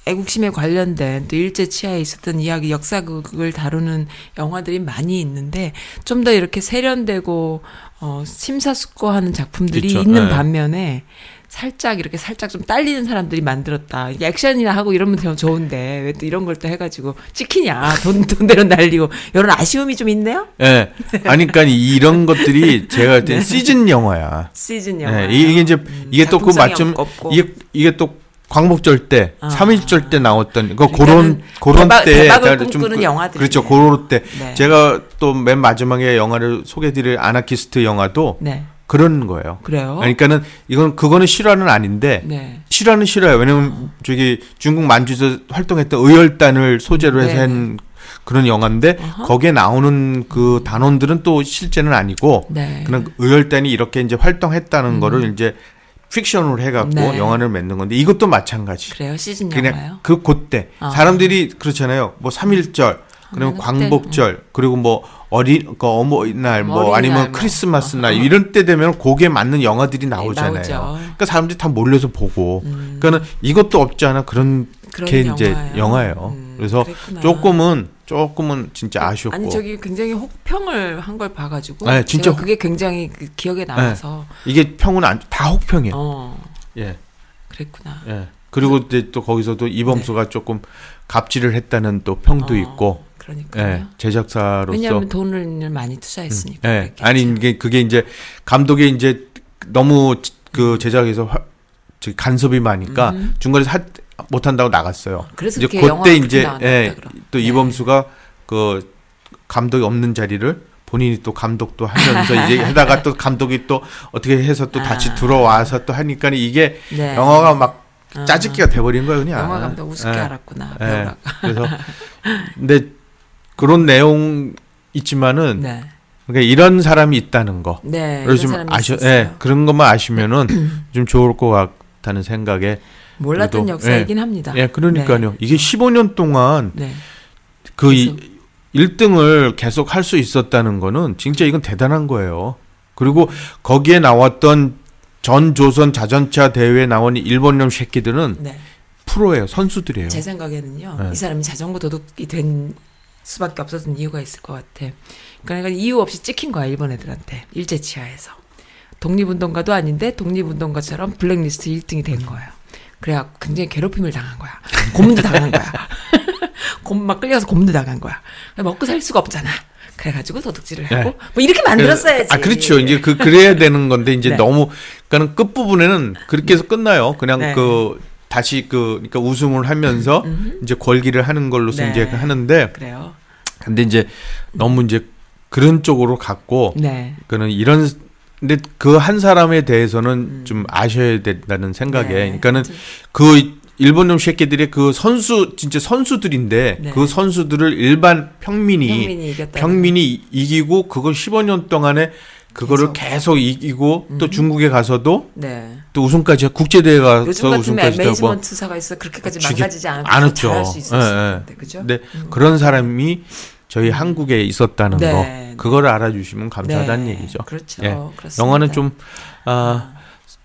애국심에 관련된 또 일제 치하에 있었던 이야기 역사극을 다루는 영화들이 많이 있는데 좀 더 이렇게 세련되고 어 심사숙고하는 작품들이 그쵸. 있는 네. 반면에 살짝 이렇게 살짝 좀 딸리는 사람들이 만들었다. 액션이나 하고 이러면 더 좋은데 왜 또 이런 걸 또 해가지고 찍히냐? 돈 돈대로 날리고 이런 아쉬움이 좀 있네요. 예. 아니, 그러니까 이런 것들이 제가 볼때 시즌 영화야. 시즌 영화. 예, 이게 이제 이게 또그 작품성이 맞춤. 이게 이게 또 광복절 때, 아. 삼일절 때 나왔던 그 그런 그런 때 대박을 제가 좀 그- 영화들이네. 그렇죠. 그런 때 네. 제가 또 맨 마지막에 영화를 소개드릴 아나키스트 영화도 네. 그런 거예요. 그래요? 그러니까는 이건 그거는 실화는 아닌데 네. 실화는 실화예요. 왜냐면 저기 중국 만주에서 활동했던 의열단을 소재로 해서 네. 한 그런 영화인데 거기에 나오는 그 단원들은 또 실제는 아니고 네. 음. 그런 의열단이 이렇게 이제 활동했다는 거를 이제 픽션으로 해갖고 네. 영화를 맺는 건데 이것도 마찬가지. 그래요. 시즌 영화요. 그냥 그 그때 아. 사람들이 그렇잖아요. 뭐 삼일절 그리고 그때는, 광복절 그리고 뭐 어린 그 어머니날 뭐 아니면 뭐. 크리스마스 날 이런 때 되면 거기에 맞는 영화들이 나오잖아요. 나오죠. 그러니까 사람들이 다 몰려서 보고. 그러니까는 이것도 없지 않아 그런 그런 게 이제 영화예요. 영화예요. 음, 그래서 그랬구나. 조금은 조금은 진짜 아쉬웠고. 아니 저기 굉장히 혹평을 한 걸 봐가지고 네, 진짜 제가 그게 굉장히 그 기억에 남아서 이게 평은 안, 다 혹평이에요. 어 예, 그랬구나. 예. 그리고 이제 또 거기서도 이범수가 조금 갑질을 했다는 또 평도 네. 어, 있고, 그러니까요. 예, 제작사로서 왜냐하면 돈을 많이 투자했으니까. 예. 그랬겠죠. 아니 이게 그게 이제 감독이 이제 너무 그 제작에서 화, 저 간섭이 많으니까 중간에서 하, 못 한다고 나갔어요. 음. 그래서 이제 그때 이제 예. 또 네. 이범수가 그 감독이 없는 자리를 본인이 또 감독도 하면서 이제 하다가 또 감독이 또 어떻게 해서 또 다시 아. 들어와서 또 하니까 이게 네. 영화가 막 짜집기가 돼버린 거예요 그냥. 영화 감독 우습게 예. 알았구나. 예. 그래서 근데 그런 내용 있지만은 네. 그러니까 이런 사람이 있다는 거. 네. 그래서 좀 아셔. 예, 그런 것만 아시면은 좀 좋을 것 같 다는 생각에. 몰랐던 그래도, 역사이긴 합니다. 예, 그러니까요. 이게 15년 동안 네. 그 이- 그래서- 1등을 계속 할 수 있었다는 거는 진짜 이건 대단한 거예요. 그리고 거기에 나왔던 전 조선 자전차 대회에 나온 일본놈 새끼들은 네. 프로예요. 선수들이에요. 제 생각에는요. 네. 이 사람이 자전거 도둑이 된 수밖에 없었던 이유가 있을 것 같아. 그러니까 이유 없이 찍힌 거야 일본 애들한테 일제 치하에서 독립운동가도 아닌데 독립운동가처럼 블랙리스트 1등이 된 거예요. 그래갖고 굉장히 괴롭힘을 당한 거야. 곰도 당한 거야. 곰막 끌려서 곰도 당한 거야. 먹고 살 수가 없잖아. 그래가지고 도둑질을 하고 네. 뭐 이렇게 만들었어야지. 아, 그렇죠. 이제 그 그래야 되는 건데 이제 네. 너무 그러니까는 끝 부분에는 그렇게 해서 끝나요. 그냥 네. 그 다시 그 그러니까 웃음을 하면서 이제 걸기를 하는 걸로서 네. 이제 하는데 그래요. 근데 이제 너무 이제 그런 쪽으로 갔고 네. 그는 이런 근데 그 한 사람에 대해서는 좀 아셔야 된다는 생각에 음. 네. 그러니까는 그 일본놈 새끼들의 그 선수 진짜 선수들인데 네. 그 선수들을 일반 평민이 평민이. 평민이 이기고 그걸 15년 동안에 그거를 계속, 이기고 또 중국에 가서도 네. 또 우승까지 국제 대회 가서 우승까지 하고 매니지먼트 사가 있어 그렇게까지 망가지지 했죠. 잘할 수 있었을 예, 예. 텐데 그죠? 네, 그런 사람이 저희 한국에 있었다는 네, 거 네. 그거를 알아주시면 감사하다는 네, 얘기죠. 그렇죠. 예. 그렇습니다. 영화는 좀 아,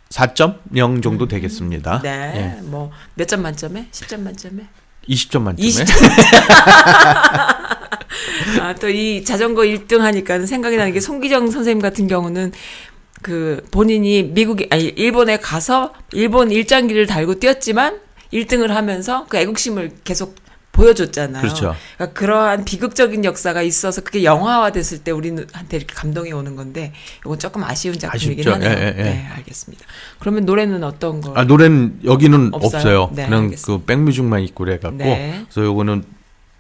4.0 정도 되겠습니다. 네. 예. 뭐몇 점 만점에? 10점 만점에? 20점 만점에. 20점. 아, 또 이 자전거 1등 하니까 생각이 나는 게 송기정 선생님 같은 경우는 그 본인이 미국에 아니 일본에 가서 일본 일장기를 달고 뛰었지만 1등을 하면서 그 애국심을 계속 보여줬잖아요. 그렇죠. 그러니까 그러한 비극적인 역사가 있어서 그게 영화화 됐을 때 우리한테 이렇게 감동이 오는 건데 이건 조금 아쉬운 작품이긴 아쉽죠. 하네요. 예, 예, 예. 네, 알겠습니다. 그러면 노래는 어떤 거? 아 노래는 여기는 없어요? 없어요. 네, 그냥 알겠습니다. 그 백뮤직만 있고 그래갖고 네. 그래서 요거는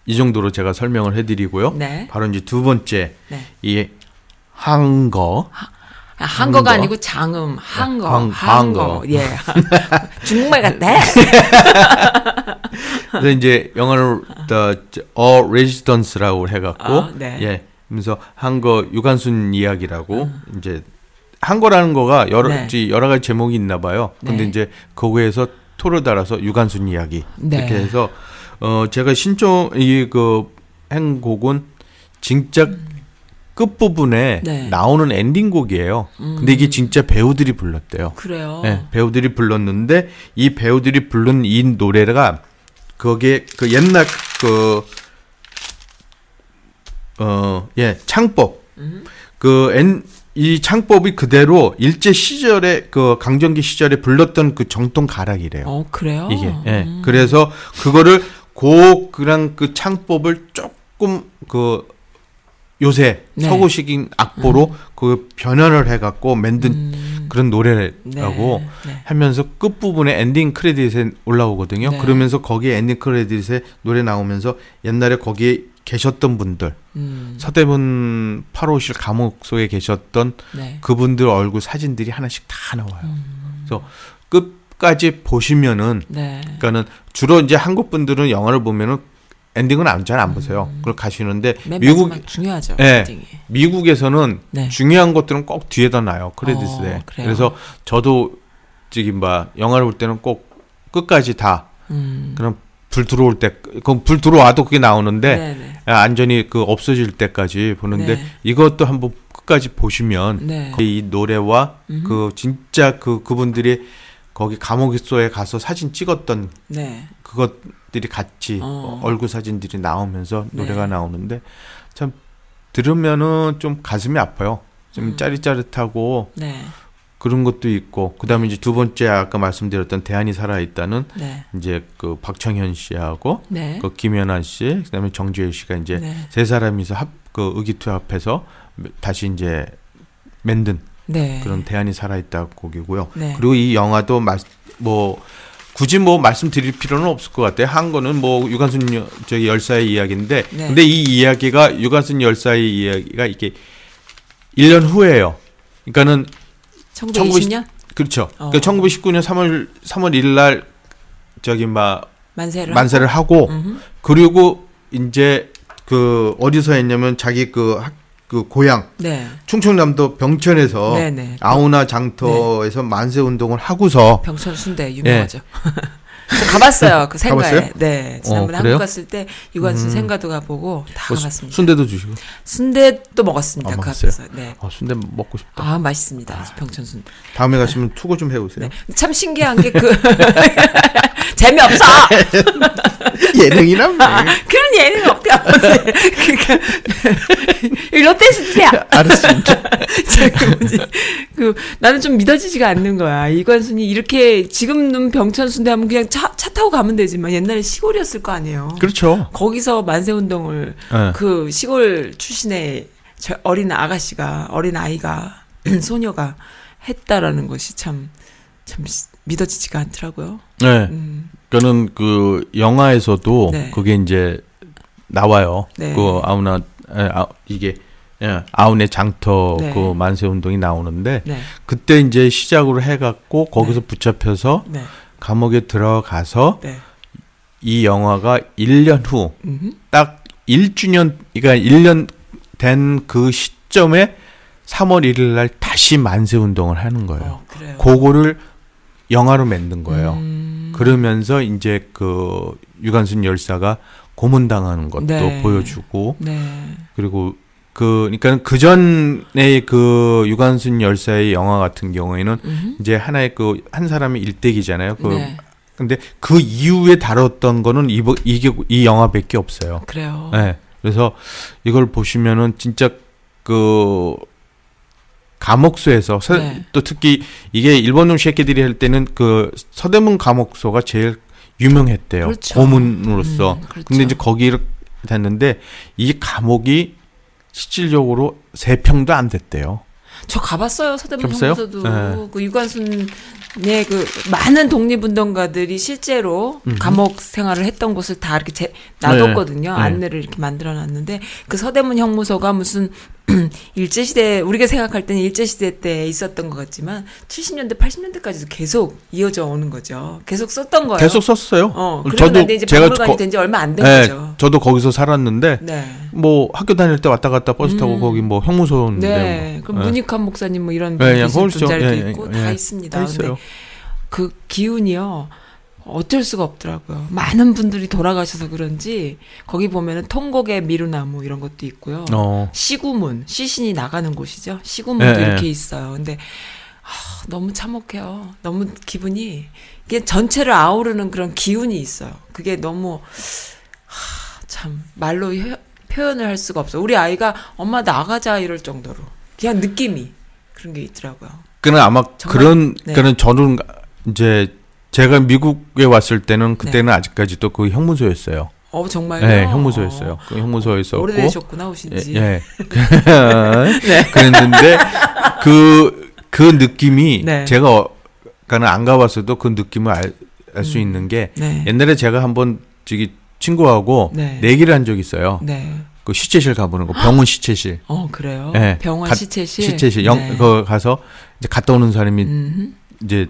이 정도로 제가 설명을 해드리고요. 네. 바로 이제 두 번째 네. 이 한거 아, 한거가 한거? 아니고 장음, 한거, 한- 한거. 한거. 예. 중국말 같네. 그래서 이제 영어를 The A Resistance라고 해갖고 아, 네. 예, 그래서 한거 유관순 이야기라고 이제 한거라는 거가 여러 네. 여러 가지 제목이 있나 봐요. 근데 네. 이제 거기에서 토를 달아서 유관순 이야기 네. 이렇게 해서 어 제가 신청 이 그 행곡은 진짜 끝 부분에 네. 음. 나오는 엔딩곡이에요. 근데 이게 진짜 배우들이 불렀대요. 그래요. 네, 배우들이 불렀는데 이 배우들이 부른 이 노래가 거기에 그 옛날 그 어, 예, 창법. 그 엔, 이 창법이 그대로 일제 시절에 그 강점기 시절에 불렀던 그 정통 가락이래요. 어 그래요? 이게 예. 그래서 그거를 고 그랑 그 창법을 조금 그 요새 네. 서구식인 악보로 그 변형을 해갖고 만든 음. 그런 노래라고 네, 네. 하면서 끝 부분에 엔딩 크레딧에 올라오거든요. 네. 그러면서 거기에 엔딩 크레딧에 노래 나오면서 옛날에 거기에 계셨던 분들 음, 서대문 8호실 감옥소에 계셨던 네. 그분들 얼굴 사진들이 하나씩 다 나와요. 음. 그래서 끝까지 보시면은 네. 그러니까는 주로 이제 한국 분들은 영화를 보면은 엔딩은 안잘안 보세요. 그걸 가시는데 음. 맨 미국 중요하죠. 예. 엔딩이. 미국에서는 네. 중요한 것들은 꼭 뒤에다 놔요 크레딧에. 어? 그래서 저도 저기 뭐 영화를 볼 때는 꼭 끝까지 다 음. 그럼 불 들어올 때, 그럼 불 들어와도 그게 나오는데 네, 네. 안전히 그 없어질 때까지 보는데 네. 이것도 한번 끝까지 보시면 네. 이 노래와 음흠. 그 진짜 그 그분들이 거기 감옥소에 가서 사진 찍었던 네. 그것 들이 같이 어. 얼굴 사진들이 나오면서 네. 노래가 나오는데 참 들으면은 좀 가슴이 아파요. 좀 음. 짜릿짜릿하고 네. 그런 것도 있고 그다음에 이제 두 번째 아까 말씀드렸던 대안이 살아 있다는 네. 이제 그 박청현 씨하고 네. 그 김연아 씨 그다음에 정주혜 씨가 이제 네. 세 사람이서 합 그 의기투합해서 다시 이제 만든 네. 그런 대안이 살아있다 곡이고요. 네. 그리고 이 영화도 말, 뭐 굳이 뭐 말씀드릴 필요는 없을 것 같아요. 한 거는 뭐 유관순 여- 저기 열사의 이야기인데, 네. 근데 이 이야기가 유관순 열사의 이야기가 이게 1년 후예요. 그러니까는 1920년 그렇죠. 어. 그러니까 1919년 3월 3월 1일 날 저기 막 만세를 만세를 하고 음흠. 그리고 이제 그 어디서 했냐면 자기 그 학, 그 고향 네. 충청남도 병천에서 네 네. 아우나 장터에서 만세 운동을 하고서 병천 순대 유명하죠. 저 가봤어요. 그 생가에. 예. 가봤어요? 네. 지난번에 어? 한국 갔을 때 유관순 음. 생가도 가보고 다뭐 수- 가봤습니다. 순대도 주시고. 순대도 먹었습니다. 아, 그 먹었어요? 앞에서. 네. 아, 순대 먹고 싶다. 아 맛있습니다. 병천 순대. 다음에 가시면 투고 좀 해 오세요. 네. 참 신기한 게 그 재미없어. 예능이나 그런 예능이 없대요. 그러니까 롯데에서 드세요. 알았습니다. 저기 뭐지? 그 나는 좀 믿어지지가 않는 거야. 이관순이 이렇게 지금은 병천 순대 하면 그냥 차, 차 타고 가면 되지만 옛날에 시골이었을 거 아니에요. 그렇죠. 거기서 만세 운동을 네. 그 시골 출신의 저 어린 아가씨가 어린 아이가 소녀가 했다라는 것이 참참 믿어지지가 않더라고요. 네. 음, 그는 그 영화에서도 네. 그게 이제 나와요. 네. 그 아우나 에, 아, 이게 예, 아우네 장터 네. 그 만세 운동이 나오는데 네, 그때 이제 시작으로 해갖고 거기서 붙잡혀서 네, 감옥에 들어가서 네. 이 영화가 1년 후. 딱 1주년, 그러니까 1년 된 그 시점에 3월 1일 날 다시 만세 운동을 하는 거예요. 어, 그래요. 그거를 영화로 만든 거예요. 음, 그러면서 이제 그 유관순 열사가 고문당하는 것도 네. 보여주고 네, 그리고 그 그러니까 그 전에 그 유관순 열사의 영화 같은 경우에는 음흠. 이제 하나의 그 한 사람의 일대기잖아요. 그 네, 근데 그 이후에 다뤘던 거는 이 이게 이 영화밖에 없어요. 그래요. 네. 그래서 이걸 보시면은 진짜 그 감옥소에서 서- 네. 또 특히 이게 일본 놈 새끼들이 할 때는 그 서대문 감옥소가 제일 유명했대요. 그렇죠. 고문으로서. 음, 그렇죠. 근데 이제 거기를 됐는데 이 감옥이 실질적으로 세 평도 안 됐대요. 저 가봤어요 서대문? 형무소도 네. 그 유관순의 그 많은 독립운동가들이 실제로 음흠. 감옥 생활을 했던 곳을 다 이렇게 제, 놔뒀거든요 네. 안내를 이렇게 만들어놨는데 그 서대문 형무소가 무슨 일제 시대 우리가 생각할 때는 일제 시대 때 있었던 것 같지만 70년대 80년대까지도 계속 이어져 오는 거죠 계속 썼던 거예요. 계속 썼어요. 어 난데 이제 박물관이 된지 얼마 안된 네, 거죠. 저도 거기서 살았는데 네. 뭐 학교 다닐 때 왔다 갔다 버스 타고 음. 거기 뭐 형무소인데 네. 뭐. 그럼 네. 문익환 목사님 뭐 이런 네, 예, 거기서, 분자리도 예, 예, 있고 예. 다 있습니다. 다 근데 있어요. 그 기운이요. 어쩔 수가 없더라고요. 많은 분들이 돌아가셔서 그런지 거기 보면은 통곡의 미루나무 이런 것도 있고요. 어. 시구문, 시신이 나가는 곳이죠. 시구문도 예, 이렇게 예. 있어요. 근데 아, 너무 참혹해요. 너무 기분이 이게 전체를 아우르는 그런 기운이 있어요. 그게 너무 하, 참 말로 혀- 표현을 할 수가 없어. 우리 아이가 엄마 나가자 이럴 정도로 그냥 느낌이 그런 게 있더라고요. 그는 아마 정말? 그런 네. 그는 저는 이제 제가 미국에 왔을 때는 그때는 아직까지도 그 형무소였어요. 어 정말요? 네, 형무소였어요. 그 형무소였었고 오래되셨구나 오신지. 예. 예. 네. 그랬는데 그, 그 느낌이 네. 제가 가는 안 가봤어도 그 느낌을 알수 있는 게 네. 옛날에 제가 한번 저기 친구하고 네. 내기를 한 적이 있어요. 네. 그 시체실 가보는 거 병원 시체실. 어 그래요. 예. 병원 가- 시체실. 시체실 영 네. 그 가서 이제 갔다 오는 사람이 음흠. 이제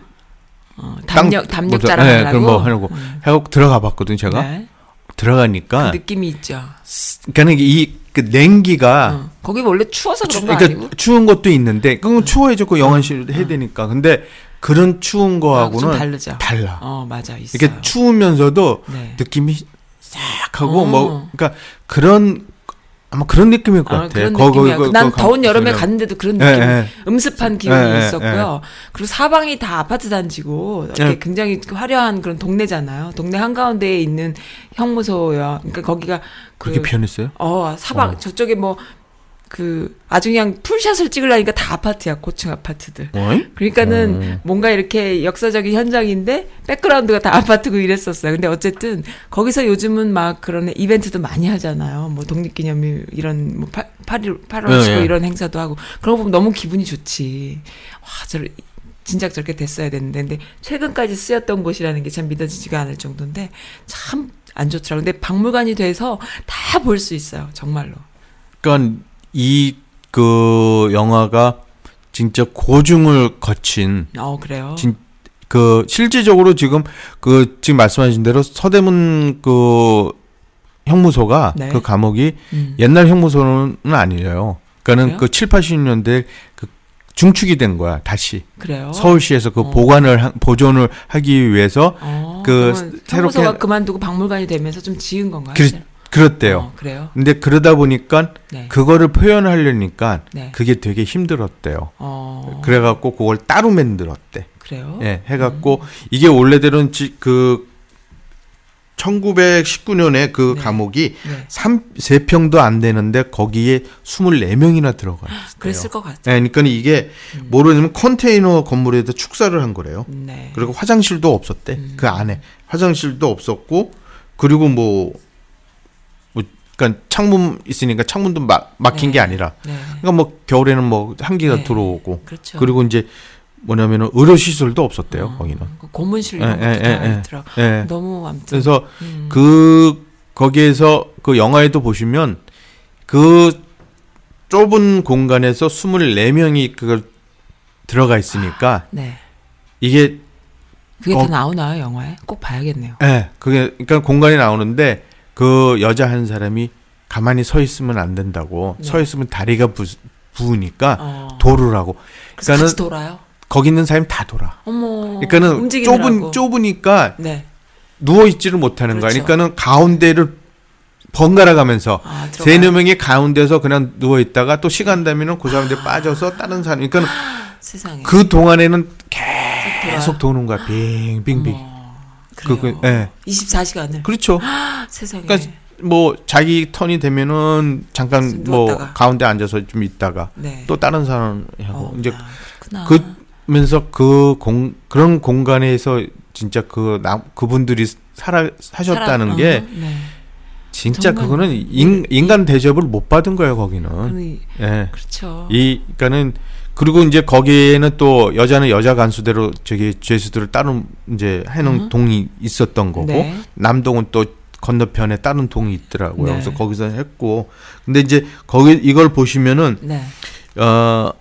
어, 땅- 담력 담력 뭐죠? 자랑하려고. 네, 그럼 뭐 하려고 음. 하고 들어가 봤거든요. 제가 네. 들어가니까 그 느낌이 있죠. 그러니까 이그 냉기가 어. 거기 원래 추워서 그런 거 그러니까 아니고? 추운 것도 있는데 그건. 그 영안실 해야 되니까. 근데 그런 추운 거하고는 다르죠. 달라. 어 맞아 있어요. 이렇게 추우면서도 네. 느낌이 싹 하고 어. 뭐 그러니까 그런 아마 그런 느낌일 것 아, 같아. 그런 거- 거- 느낌이야. 거- 난 거- 더운 여름에 갔는데도 그런 예, 느낌, 예. 음습한 기운이 예, 예, 있었고요. 그리고 사방이 다 아파트 단지고 이렇게 예. 굉장히 화려한 그런 동네잖아요. 동네 한 가운데에 있는 형무소야. 그러니까 거기가 그 그렇게 표현했어요? 어 사방 저쪽에 뭐 그 아주 그냥 풀샷을 찍으려니까 다 아파트야 고층 아파트들. 어이? 그러니까는 음. 뭔가 이렇게 역사적인 현장인데 백그라운드가 다 아파트고 이랬었어요. 근데 어쨌든 거기서 요즘은 막 그런 이벤트도 많이 하잖아요. 뭐 독립기념일 이런 뭐 8, 8일 8월 예, 15 예. 이런 행사도 하고 그런 거 보면 너무 기분이 좋지. 와, 저 진작 저렇게 됐어야 됐는데 근데 최근까지 쓰였던 곳이라는 게 참 믿어지지가 않을 정도인데 참 안 좋더라고요. 근데 박물관이 돼서 다 볼 수 있어요. 정말로. 그러니까 이 그 영화가 진짜 고증을 거친 어, 그래요. 진- 그 실질적으로 지금 그 지금 말씀하신 대로 서대문 그 형무소가 네. 그 감옥이 음. 옛날 형무소는 아니에요. 그러니까는 그래요? 그 7, 80년대 그 중축이 된 거야. 다시 그래요. 서울시에서 그 어. 보관을 하- 보존을 하기 위해서 어, 그 새롭게- 형무소가 그만두고 박물관이 되면서 좀 지은 건가요? 그, 그렇대요. 어, 그래요. 근데 그러다 보니까 네. 그거를 표현하려니까 네. 그게 되게 힘들었대요. 어, 그래갖고 그걸 따로 만들었대. 그래요. 예, 해갖고 이게 원래대로는 지- 그 1919년에 그 네. 감옥이 네. 삼 3평도 안 되는데 거기에 24명이나 들어가 있어요. 그랬을 것 같아요. 예, 그러니까 이게 모르냐면 컨테이너 건물에다 축사를 한 거래요. 네. 그리고 화장실도 없었대. 음. 그 안에 화장실도 없었고 그리고 뭐, 뭐 그러니까 창문 있으니까 창문도 막 막힌 네. 게 아니라 네. 그러니까 뭐 겨울에는 뭐 한기가 네. 들어오고 그렇죠. 그리고 이제 뭐냐면은 의료 시설도 없었대요. 어, 거기는. 그 고문실 예, 이런 예, 것도 다 예, 예. 예. 너무 아무튼. 그래서 음. 그 거기에서 그 영화에도 보시면 그 좁은 공간에서 24명이 그걸 들어가 있으니까 네. 이게 그게 어. 다 나오나요 영화에? 꼭 봐야겠네요. 예, 그게 그러니까 공간이 나오는데 그 여자 한 사람이 가만히 서 있으면 안 된다고. 네. 서 있으면 다리가 부, 부으니까 어. 도르라고. 그래서 그러니까는 돌아요. 거기 있는 사람이 다 돌아. 어머. 그러니까는. 좁은 좁으니까 네. 누워 있지를 못하는 거야. 그렇죠. 그러니까는 가운데를 번갈아 가면서 아. 세네 명이 가운데서 그냥 누워 있다가 또 시간 되면은 그 사람들 빠져서 다른 사람. 그러니까. 그 동안에는. 계속 도는 거야. 빙빙빙. 어머, 그, 그래요. 그, 예. 24시간을. 그렇죠. 세상에. 그러니까 뭐 자기 턴이 되면은 잠깐 뭐 누웠다가. 가운데 앉아서 좀 있다가 네. 또 다른 사람 하고 어, 이제 아, 그렇구나. 그러면서 그 공 그런 공간에서 진짜 그 남 그분들이 살아 사셨다는 살아- 게 어, 네. 진짜 그거는 인, 인간 대접을 못 받은 거예요 거기는. 예. 그렇죠. 이 그러니까는 그리고 이제 거기에는 또 여자는 여자 간수대로 저기 죄수들을 따로 이제 해놓은 동이 있었던 거고 네. 남동은 또 건너편에 다른 동이 있더라고요. 네. 그래서 거기서 했고 근데 이제 거기 이걸 보시면은 네. 어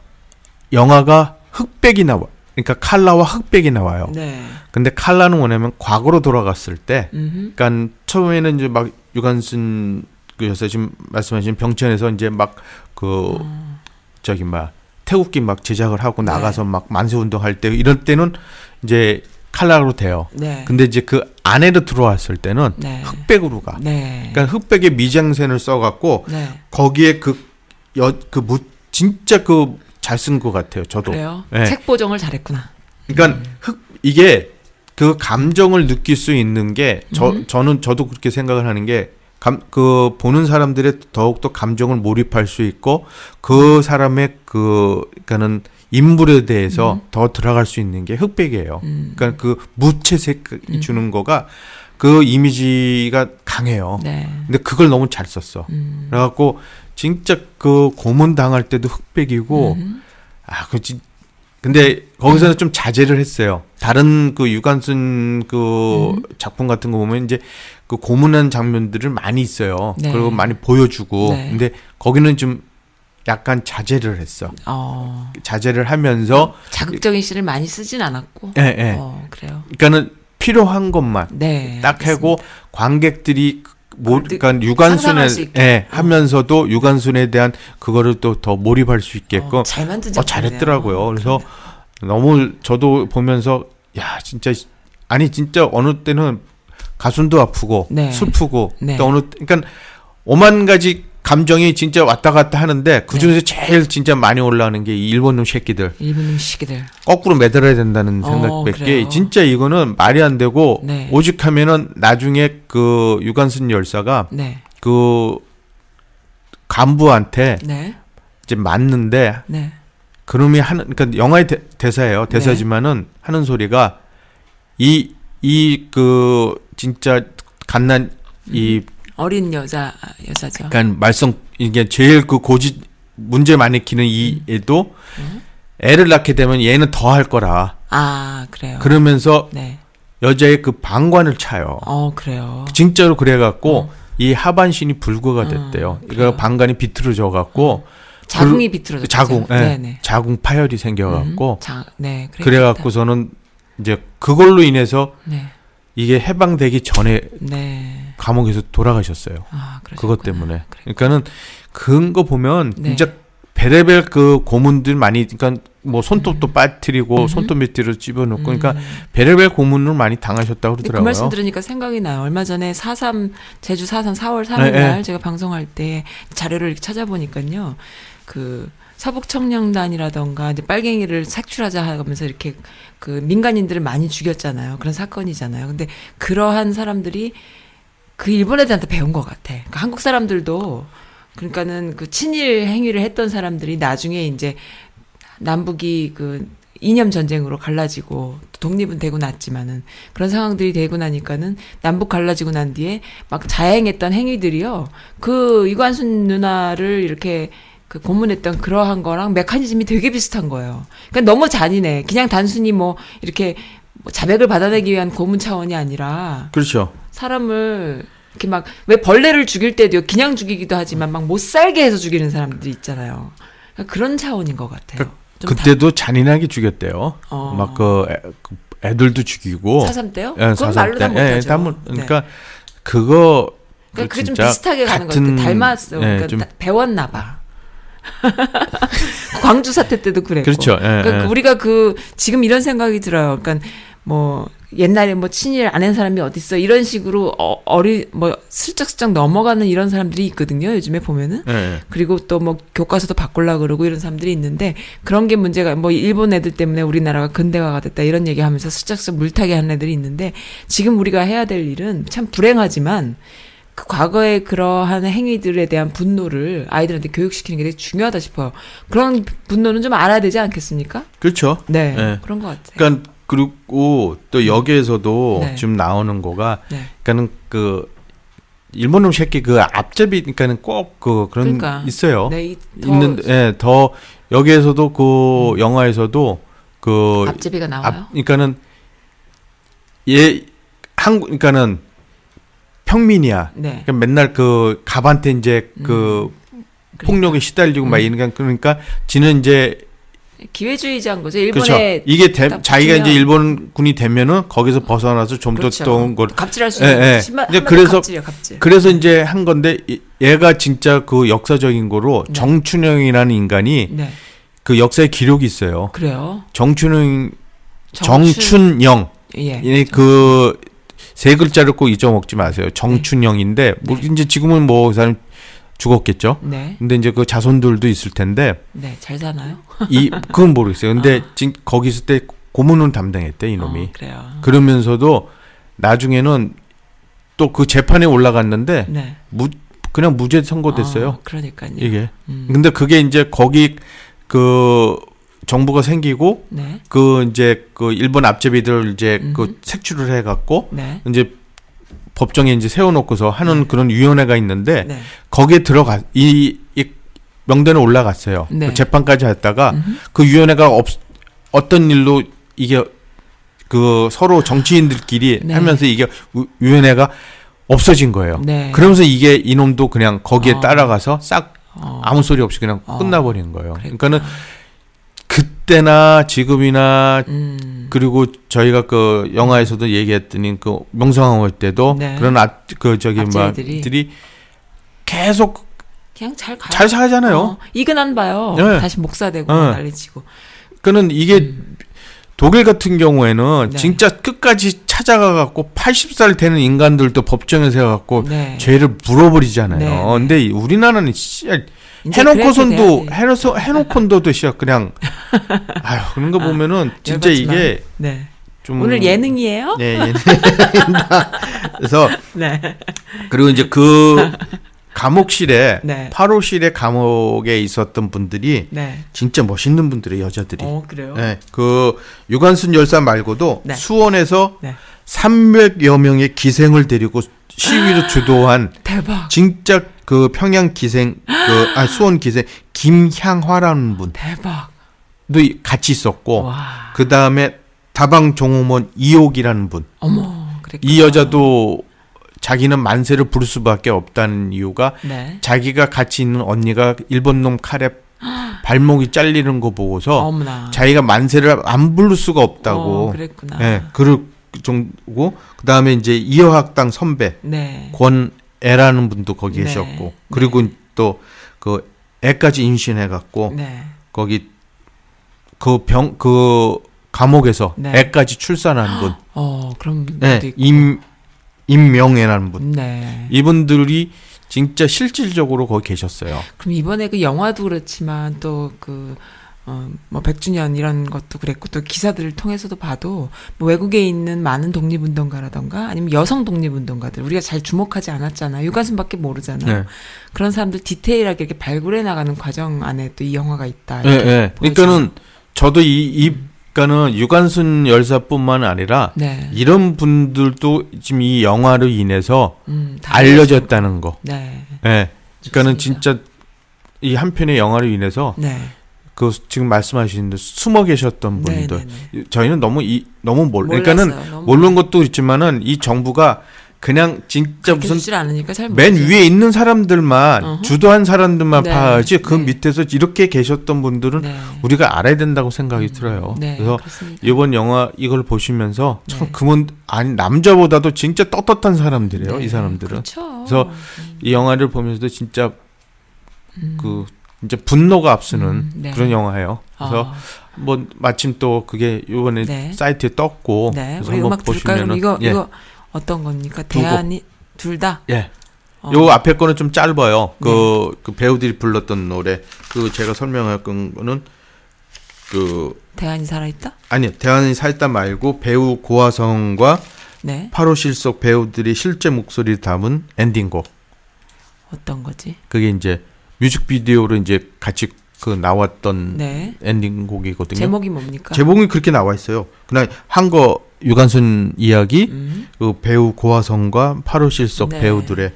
영화가 흑백이 나와. 그러니까 칼라와 흑백이 나와요. 네. 근데 칼라는 뭐냐면 과거로 돌아갔을 때 음흠. 그러니까 처음에는 이제 막 유관순 그 여사 지금 말씀하신 병천에서 이제 막그 저기 막 태극기 막 제작을 하고 네. 나가서 막 만세 운동할 때 이런 때는 이제 칼라로 돼요. 네. 근데 이제 그 안에로 들어왔을 때는 네. 흑백으로 가. 네. 그러니까 흑백에 미장센을 써갖고 네. 거기에 그여그 무 진짜 그 잘 쓴 것 같아요. 저도. 그래요. 네. 책 보정을 잘했구나. 그러니까 흑 이게 그 감정을 느낄 수 있는 게저 음. 저는 저도 그렇게 생각을 하는 게 감 그 보는 사람들의 더욱 더 감정을 몰입할 수 있고 그 사람의 그 그러니까는 인물에 대해서 더 들어갈 수 있는 게 흑백이에요. 음. 그러니까 그 무채색 주는 거가 그 이미지가 강해요. 네. 근데 그걸 너무 잘 썼어. 음. 그래갖고 진짜 그 고문 당할 때도 흑백이고 음. 아, 그 진. 근데 거기서는 좀 자제를 했어요. 다른 그 유관순 그 음. 작품 같은 거 보면 이제 그 고문한 장면들을 많이 있어요. 네. 그리고 많이 보여주고. 네. 근데 거기는 좀 약간 자제를 했어. 어. 자제를 하면서 자극적인 시를 많이 쓰진 않았고. 예, 예. 어, 그래요. 그러니까는 필요한 것만 네. 딱 하고 관객들이 뭐 느- 그러니까 유관순에. 예, 어. 하면서도 유관순에 대한 그거를 또 더 몰입할 수 있게끔 어, 잘 만든 어. 잘했더라고요. 그래서 너무 저도 보면서 야 진짜 아니 진짜 어느 때는 가슴도 아프고 네. 슬프고 네. 또 어느 때- 그러니까 오만 가지 감정이 진짜 왔다 갔다 하는데 그 중에서 제일 진짜 많이 올라오는 게이 일본 놈 새끼들 일본 음식이들. 거꾸로 매달아야 된다는 어, 생각밖에 그래요. 진짜 이거는 말이 안 되고 네. 오직 하면은 나중에 그 유관순 열사가 네. 그 간부한테 네. 이제 맞는데 네. 그놈이 하는 그러니까 영화의 대, 사예요 대사지만은 하는 소리가 이 이 그 진짜 갓난 이 어린 여자 여자죠. 그러니까 말썽 이게 제일 그 고지 문제 많이 키는 이 애도 애를 낳게 되면 얘는 더 할 거라 아 그래요. 그러면서 네. 여자의 그 방관을 차요. 어 그래요. 진짜로 그래갖고 이 하반신이 불구가 됐대요. 어. 이거 방관이 비틀어져 갖고 자궁이 비틀어졌죠. 자궁, 예, 네네. 자궁 파열이 생겨갖고 자, 네. 그래갖고서는 이제 그걸로 인해서 네. 이게 해방되기 전에 네. 감옥에서 돌아가셨어요. 아. 그것 때문에. 그래. 그러니까는 그런 거 보면 네. 진짜 베레벨 그 고문들 많이 그러니까 뭐 손톱도 빠뜨리고 음. 손톱 밑으로 집어넣고 그러니까 음. 베레벨 고문을 많이 당하셨다고 그 그러더라고요. 말씀 들으니까 생각이 나요. 얼마 전에 4.3 제주 4.3 4월 3일 네, 날 네. 제가 방송할 때 자료를 찾아보니까요. 그 서북청년단이라던가 이제 빨갱이를 색출하자 하면서 이렇게 그 민간인들을 많이 죽였잖아요. 그런 사건이잖아요. 근데 그러한 사람들이 그 일본 애들한테 배운 것 같아. 그러니까 한국 사람들도 그러니까는 그 친일 행위를 했던 사람들이 나중에 이제 남북이 그 이념 전쟁으로 갈라지고 독립은 되고 났지만은 그런 상황들이 되고 나니까는 남북 갈라지고 난 뒤에 막 자행했던 행위들이요. 그 이관순 누나를 이렇게 그 고문했던 그러한 거랑 메커니즘이 되게 비슷한 거예요. 그러니까 너무 잔인해. 그냥 단순히 뭐 이렇게 뭐 자백을 받아내기 위한 고문 차원이 아니라 그렇죠. 사람을 이렇게 막 왜 벌레를 죽일 때도 그냥 죽이기도 하지만 막 못 살게 해서 죽이는 사람들이 있잖아요. 그러니까 그런 차원인 것 같아요. 좀 그때도 잔인하게 죽였대요. 어. 막그 애들도 죽이고. 사삼 때요? 예, 그건 말로 다 때. 예, 못하죠. 다 못- 네. 그러니까 그거 그러니까 그게 좀 비슷하게 가는 것 같은- 같아. 닮았어. 예, 그러니까 좀- 다- 배웠나 봐. 광주 사태 때도 그랬고. 그렇죠. 예, 그러니까 예. 우리가 그 지금 이런 생각이 들어요. 그러니까 뭐 옛날에 뭐 친일 안 한 사람이 어디 있어 이런 식으로 어, 어리 뭐 슬쩍슬쩍 넘어가는 이런 사람들이 있거든요. 요즘에 보면은. 예, 예. 그리고 또 뭐 교과서도 바꾸려 그러고 이런 사람들이 있는데 그런 게 문제가 뭐 일본 애들 때문에 우리나라가 근대화가 됐다 이런 얘기하면서 슬쩍슬쩍 물타기 하는 애들이 있는데 지금 우리가 해야 될 일은 참 불행하지만 그 과거의 그러한 행위들에 대한 분노를 아이들한테 교육시키는 게 되게 중요하다 싶어요. 그런 분노는 좀 알아야 되지 않겠습니까? 그렇죠. 네, 예. 그런 것 같아요. 그러니까 그리고 또 여기에서도 네. 지금 나오는 거가 네. 그러니까는 그 일본 놈 새끼 그 앞잡이 그러니까는 꼭 그 그런 그러니까. 있어요. 네, 이- 더 있는데 예, 더 여기에서도 그 영화에서도 그 앞제비가 나와요. 앞 그러니까는 얘 한국 그러니까는 평민이야. 네. 그러니까 맨날 그 갑한테 이제 그 폭력에 시달리고 막 음. 이러니까 그러니까 지는 이제 기회주의자인 거죠. 그렇죠. 일본에 이게 대- 딱 자기가 이제 일본군이 되면은 거기서 벗어나서 좀더 그렇죠. 또걸 갑질할 수 예, 있는 예. 심한- 이제 한마디로 그래서- 갑질이야, 갑질. 그래서 이제 한 건데 이- 얘가 진짜 그 역사적인 거로 네. 정춘영이라는 인간이 네, 그 역사에 기록이 있어요. 그래요. 정춘영 정춘- 정춘영 예. 이그 세 글자를 꼭 잊어먹지 마세요. 정춘영인데 뭐 네. 이제 지금은 뭐 그 사람 죽었겠죠. 네, 근데 이제 그 자손들도 있을 텐데 네, 잘 사나요? 이 그건 모르겠어요. 근데 지금 거기 있을 때 고문은 담당했대 이놈이. 어, 그래요. 그러면서도 나중에는 또 그 재판에 올라갔는데 네. 무 그냥 무죄 선고됐어요. 어, 그러니까요. 이게. 음. 근데 그게 이제 거기 그 정부가 생기고 네. 그 이제 그 일본 앞제비들 이제 그 색출을 해갖고 네. 이제 법정에 이제 세워놓고서 하는 그런 위원회가 있는데 네. 거기에 들어가 이, 이 명단에 올라갔어요. 네. 그 재판까지 했다가 그 위원회가 없 어떤 일로 이게 그 서로 정치인들끼리 네. 하면서 이게 우- 위원회가 없어진 거예요. 네. 그러면서 이게 이놈도 그냥 거기에 어. 따라가서 싹 어. 아무 소리 없이 그냥 어. 끝나버린 거예요. 그랬구나. 그러니까는 그때나 지금이나 음. 그리고 저희가 그 영화에서도 얘기했더니 그 명성황후 때도 네. 그런 아, 그 저기 앞제비들이. 뭐들이 계속 그냥 잘 가요. 잘 살잖아요. 어, 이근한 봐요. 네. 다시 목사되고 네. 난리치고. 그는 이게 독일 같은 경우에는 음. 네. 진짜 끝까지 찾아가 갖고 80살 되는 인간들도 법정에 세워 갖고 네. 죄를 물어버리잖아요. 네, 네. 근데 우리나라는 씨 이제 해놓고선도 해놓고 해놓고도 씨 그냥 아유 그런 거 보면은 진짜 열받지만. 이게 네. 좀 오늘 예능이에요? 네, 예능. 그래서 네. 그리고 이제 그 감옥실에 네. 8호실의 감옥에 있었던 분들이 네. 진짜 멋있는 분들이 여자들이. 어, 그래요? 네, 그 유관순 열사 말고도 네. 수원에서 네. 300여 명의 기생을 데리고 시위를 주도한 대박. 진짜 그 평양 기생 그 아 수원 기생 김향화라는 분도 대박. 같이 있었고 와. 그 다음에 다방 종호원 이옥이라는 분. 어머. 그랬구나. 이 여자도 자기는 만세를 부를 수밖에 없다는 이유가 네. 자기가 같이 있는 언니가 일본 놈 칼에 발목이 잘리는 거 보고서 어머나. 자기가 만세를 안 부를 수가 없다고. 어, 그랬구나. 예, 그럴 정도고 그다음에 이제 이어학당 선배 네. 권 애라는 분도 거기 네. 계셨고 그리고 또그 애까지 임신해 갖고 네. 거기 그 병그 감옥에서 네. 애까지 출산한 분. 어, 네, 네. 임 임명애라는 분. 네. 이분들이 진짜 실질적으로 거기 계셨어요. 그럼 이번에 그 영화도 그렇지만 또그 어, 뭐 100주년 이런 것도 그랬고 또 기사들을 통해서도 봐도 뭐 외국에 있는 많은 독립운동가라던가 아니면 여성 독립운동가들 우리가 잘 주목하지 않았잖아요. 유가순밖에 모르잖아요. 네. 그런 사람들 디테일하게 이렇게 발굴해 나가는 과정 안에 또 이 영화가 있다. 예, 예. 그러니까는 저도 이, 이, 그러니까는 유관순 열사뿐만 아니라 네. 이런 분들도 지금 이 영화로 인해서 음, 다 알려졌다는 거. 네. 예. 그러니까는 좋습니다. 진짜 이 한 편의 영화로 인해서 네. 그 지금 말씀하신 대로 숨어 계셨던 네, 분들. 네, 네. 저희는 너무 이 너무 몰. 그러니까는 너무 모르는 것도 있지만은 이 정부가 그냥 진짜 무슨 맨. 위에 있는 사람들만 어허. 주도한 사람들만 네, 봐야지 그 네. 밑에서 이렇게 계셨던 분들은 네. 우리가 알아야 된다고 생각이 들어요. 네, 그래서 그렇습니다. 이번 영화 이걸 보시면서 참 네. 그분 아니 남자보다도 진짜 떳떳한 사람들이에요. 네, 이 사람들은. 그렇죠. 그래서 이 영화를 보면서도 진짜 그 진짜 분노가 앞서는 음, 네. 그런 영화예요. 그래서 아, 뭐 마침 또 그게 이번에 네. 사이트에 떴고 네, 그래서 한번 보시면은 이거 예. 이거 어떤 겁니까? 대안이 둘 다. 예. 어. 요 앞에 거는 좀 짧아요. 그, 네. 그 배우들이 불렀던 노래. 그 제가 설명할 거는 그 대안이 살아 있다? 아니 대한이 살다 말고 배우 고화성과 네. 8호 실속 배우들이 실제 목소리를 담은 엔딩곡. 어떤 거지? 그게 이제 뮤직비디오로 이제 같이 그 나왔던 네. 엔딩곡이거든요. 제목이 뭡니까? 제목이 그렇게 나와 있어요. 그냥 한거 유관순 이야기, 음. 그 배우 고화성과 8호 실속 네. 배우들의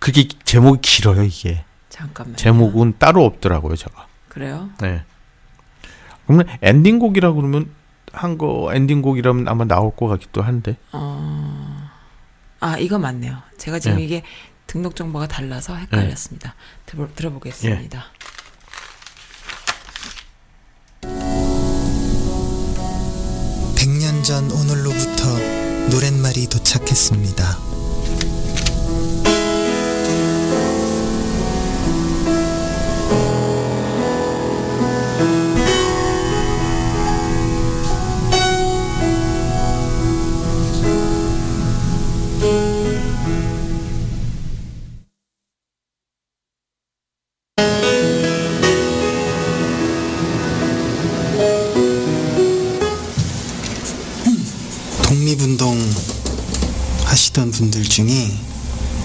그게 제목이 길어요 이게. 잠깐만. 제목은 따로 없더라고요 제가. 그래요? 네. 그러면 엔딩곡이라 그러면 한 거 엔딩곡이라면 아마 나올 것 같기도 한데. 어. 아, 이거 맞네요. 제가 지금 네. 이게 등록 정보가 달라서 헷갈렸습니다. 들어, 들어 보겠습니다. 백년전 오늘로부터 노랫말이 도착했습니다. 하시던 분들 중에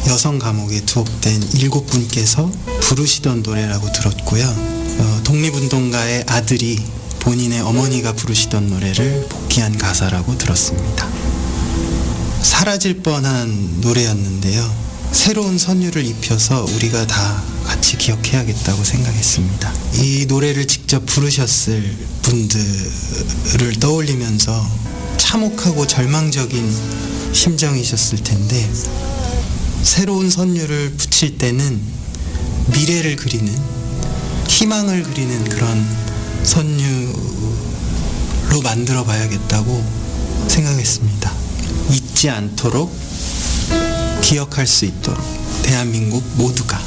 여성 감옥에 투옥된 일곱 분께서 부르시던 노래라고 들었고요. 어, 독립운동가의 아들이 본인의 어머니가 부르시던 노래를 복귀한 가사라고 들었습니다. 사라질 뻔한 노래였는데요. 새로운 선율을 입혀서 우리가 다 같이 기억해야겠다고 생각했습니다. 이 노래를 직접 부르셨을 분들을 떠올리면서 참혹하고 절망적인 심정이셨을 텐데 새로운 선율을 붙일 때는 미래를 그리는 희망을 그리는 그런 선율로 만들어 봐야겠다고 생각했습니다. 잊지 않도록 기억할 수 있도록 대한민국 모두가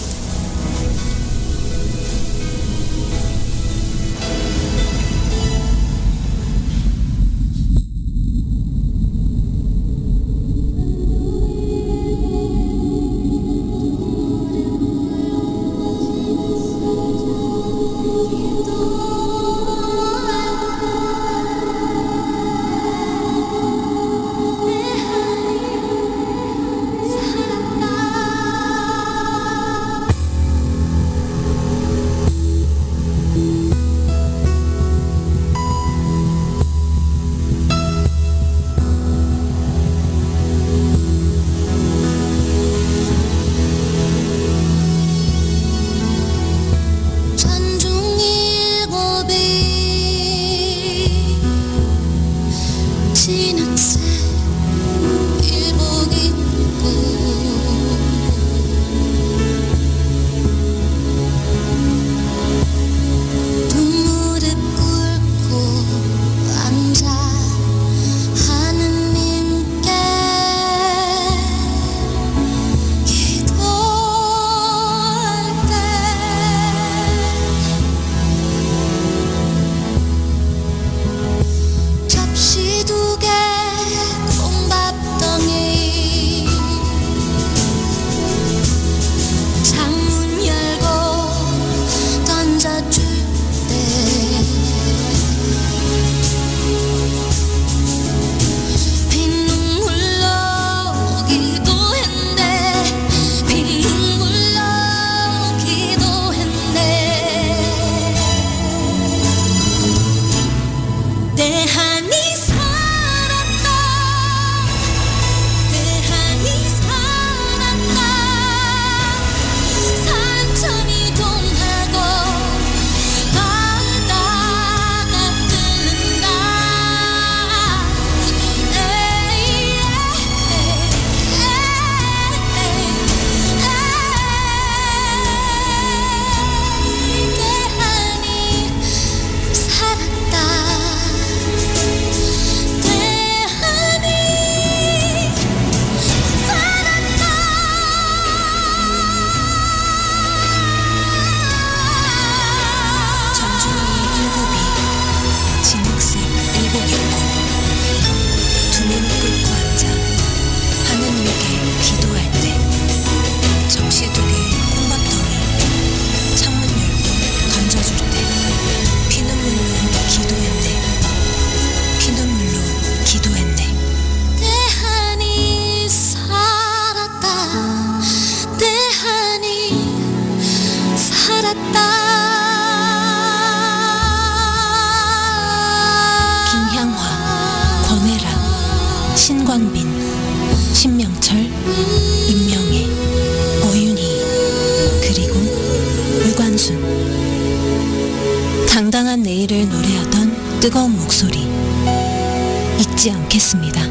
않겠습니다.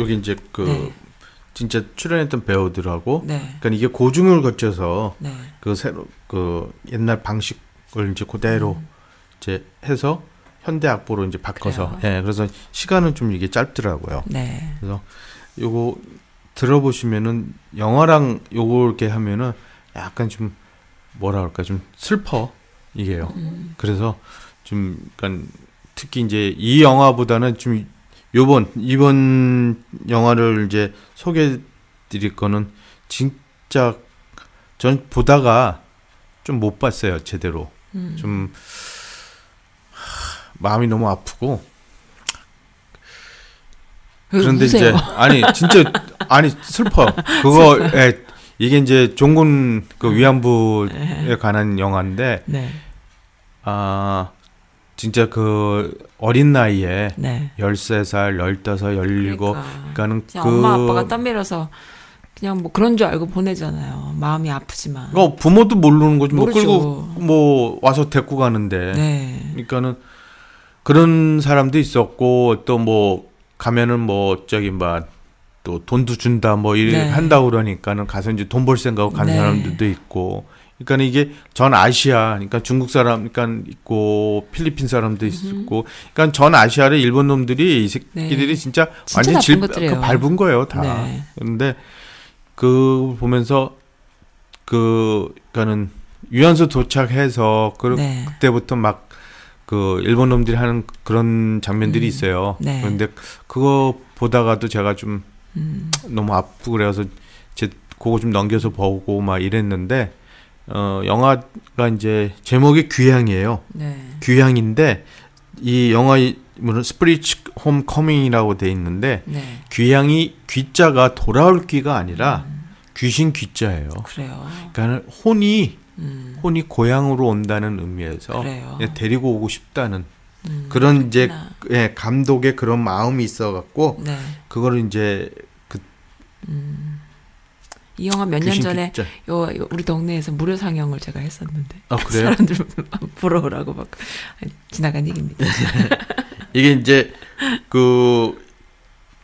여기 이제 그 네. 진짜 출연했던 배우들하고 네. 그러니까 이게 고증을 거쳐서 네. 그 새로 그 옛날 방식을 이제 그대로 음. 이제 해서 현대 악보로 이제 바꿔서 그래요? 예 그래서 시간은 좀 이게 짧더라고요. 네. 그래서 요거 들어보시면은 영화랑 요거 이렇게 하면은 약간 좀 뭐라 그럴까 좀 슬퍼 이게요. 음. 그래서 좀 그러니까 특히 이제 이 영화보다는 좀 요번 이번 영화를 이제 소개해 드릴 거는 진짜 전 보다가 좀 못 봤어요 제대로 음. 좀 하, 마음이 너무 아프고 왜 그런데 우세요? 이제 아니 진짜 아니 슬퍼 그거 예, 이게 이제 종군 그 위안부에 관한 영화인데 네. 아 진짜 그 어린 나이에 네. 13살, 15, 17 그러니까. 그러니까는 그 엄마 아빠가 땀 밀어서 그냥 뭐 그런 줄 알고 보내잖아요. 마음이 아프지만. 그거 부모도 모르는 거지 뭐 모르죠. 끌고 뭐 와서 데리고 가는데 네. 그러니까는 그런 사람도 있었고 또 뭐 가면은 뭐 저기 뭐또 돈도 준다 뭐 이래 네. 한다 그러니까는 가서 이제 돈 벌 생각하고 가는 네. 사람들도 있고 그러니까 이게 전 아시아 그러니까 중국 사람 그러니까 있고 필리핀 사람도 있고 그러니까 전 아시아를 일본 놈들이 이 새끼들이 네. 진짜 진짜 완전 질. 그 밟은 거예요 다 네. 그런데 그 보면서 그 그러니까는 유연소 도착해서 그 네. 그때부터 막 그 일본 놈들이 하는 그런 장면들이 있어요. 네. 그런데 그거 보다가도 제가 좀 음. 너무 아프고 그래서 제 그거 좀 넘겨서 보고 막 이랬는데 어 영화가 이제 제목이 귀향이에요. 네. 귀향인데 이 영화 이름은 Spirits' Homecoming이라고 돼 있는데 네. 귀향이 귀자가 돌아올 귀가 아니라 귀신 귀자예요. 그래요. 그러니까 혼이 음. 혼이 고향으로 온다는 의미에서 그래요. 예, 데리고 오고 싶다는 음, 그런 이제 그렇구나. 예, 감독의 그런 마음이 있어 갖고 네. 그거를 이제 그 이 영화 몇년 귀신 전에 귀자. 요, 요 우리 동네에서 무료 상영을 제가 했었는데 아, 그래요? 사람들 보러 오라고 막 지나간 얘기입니다. 이게 이제 그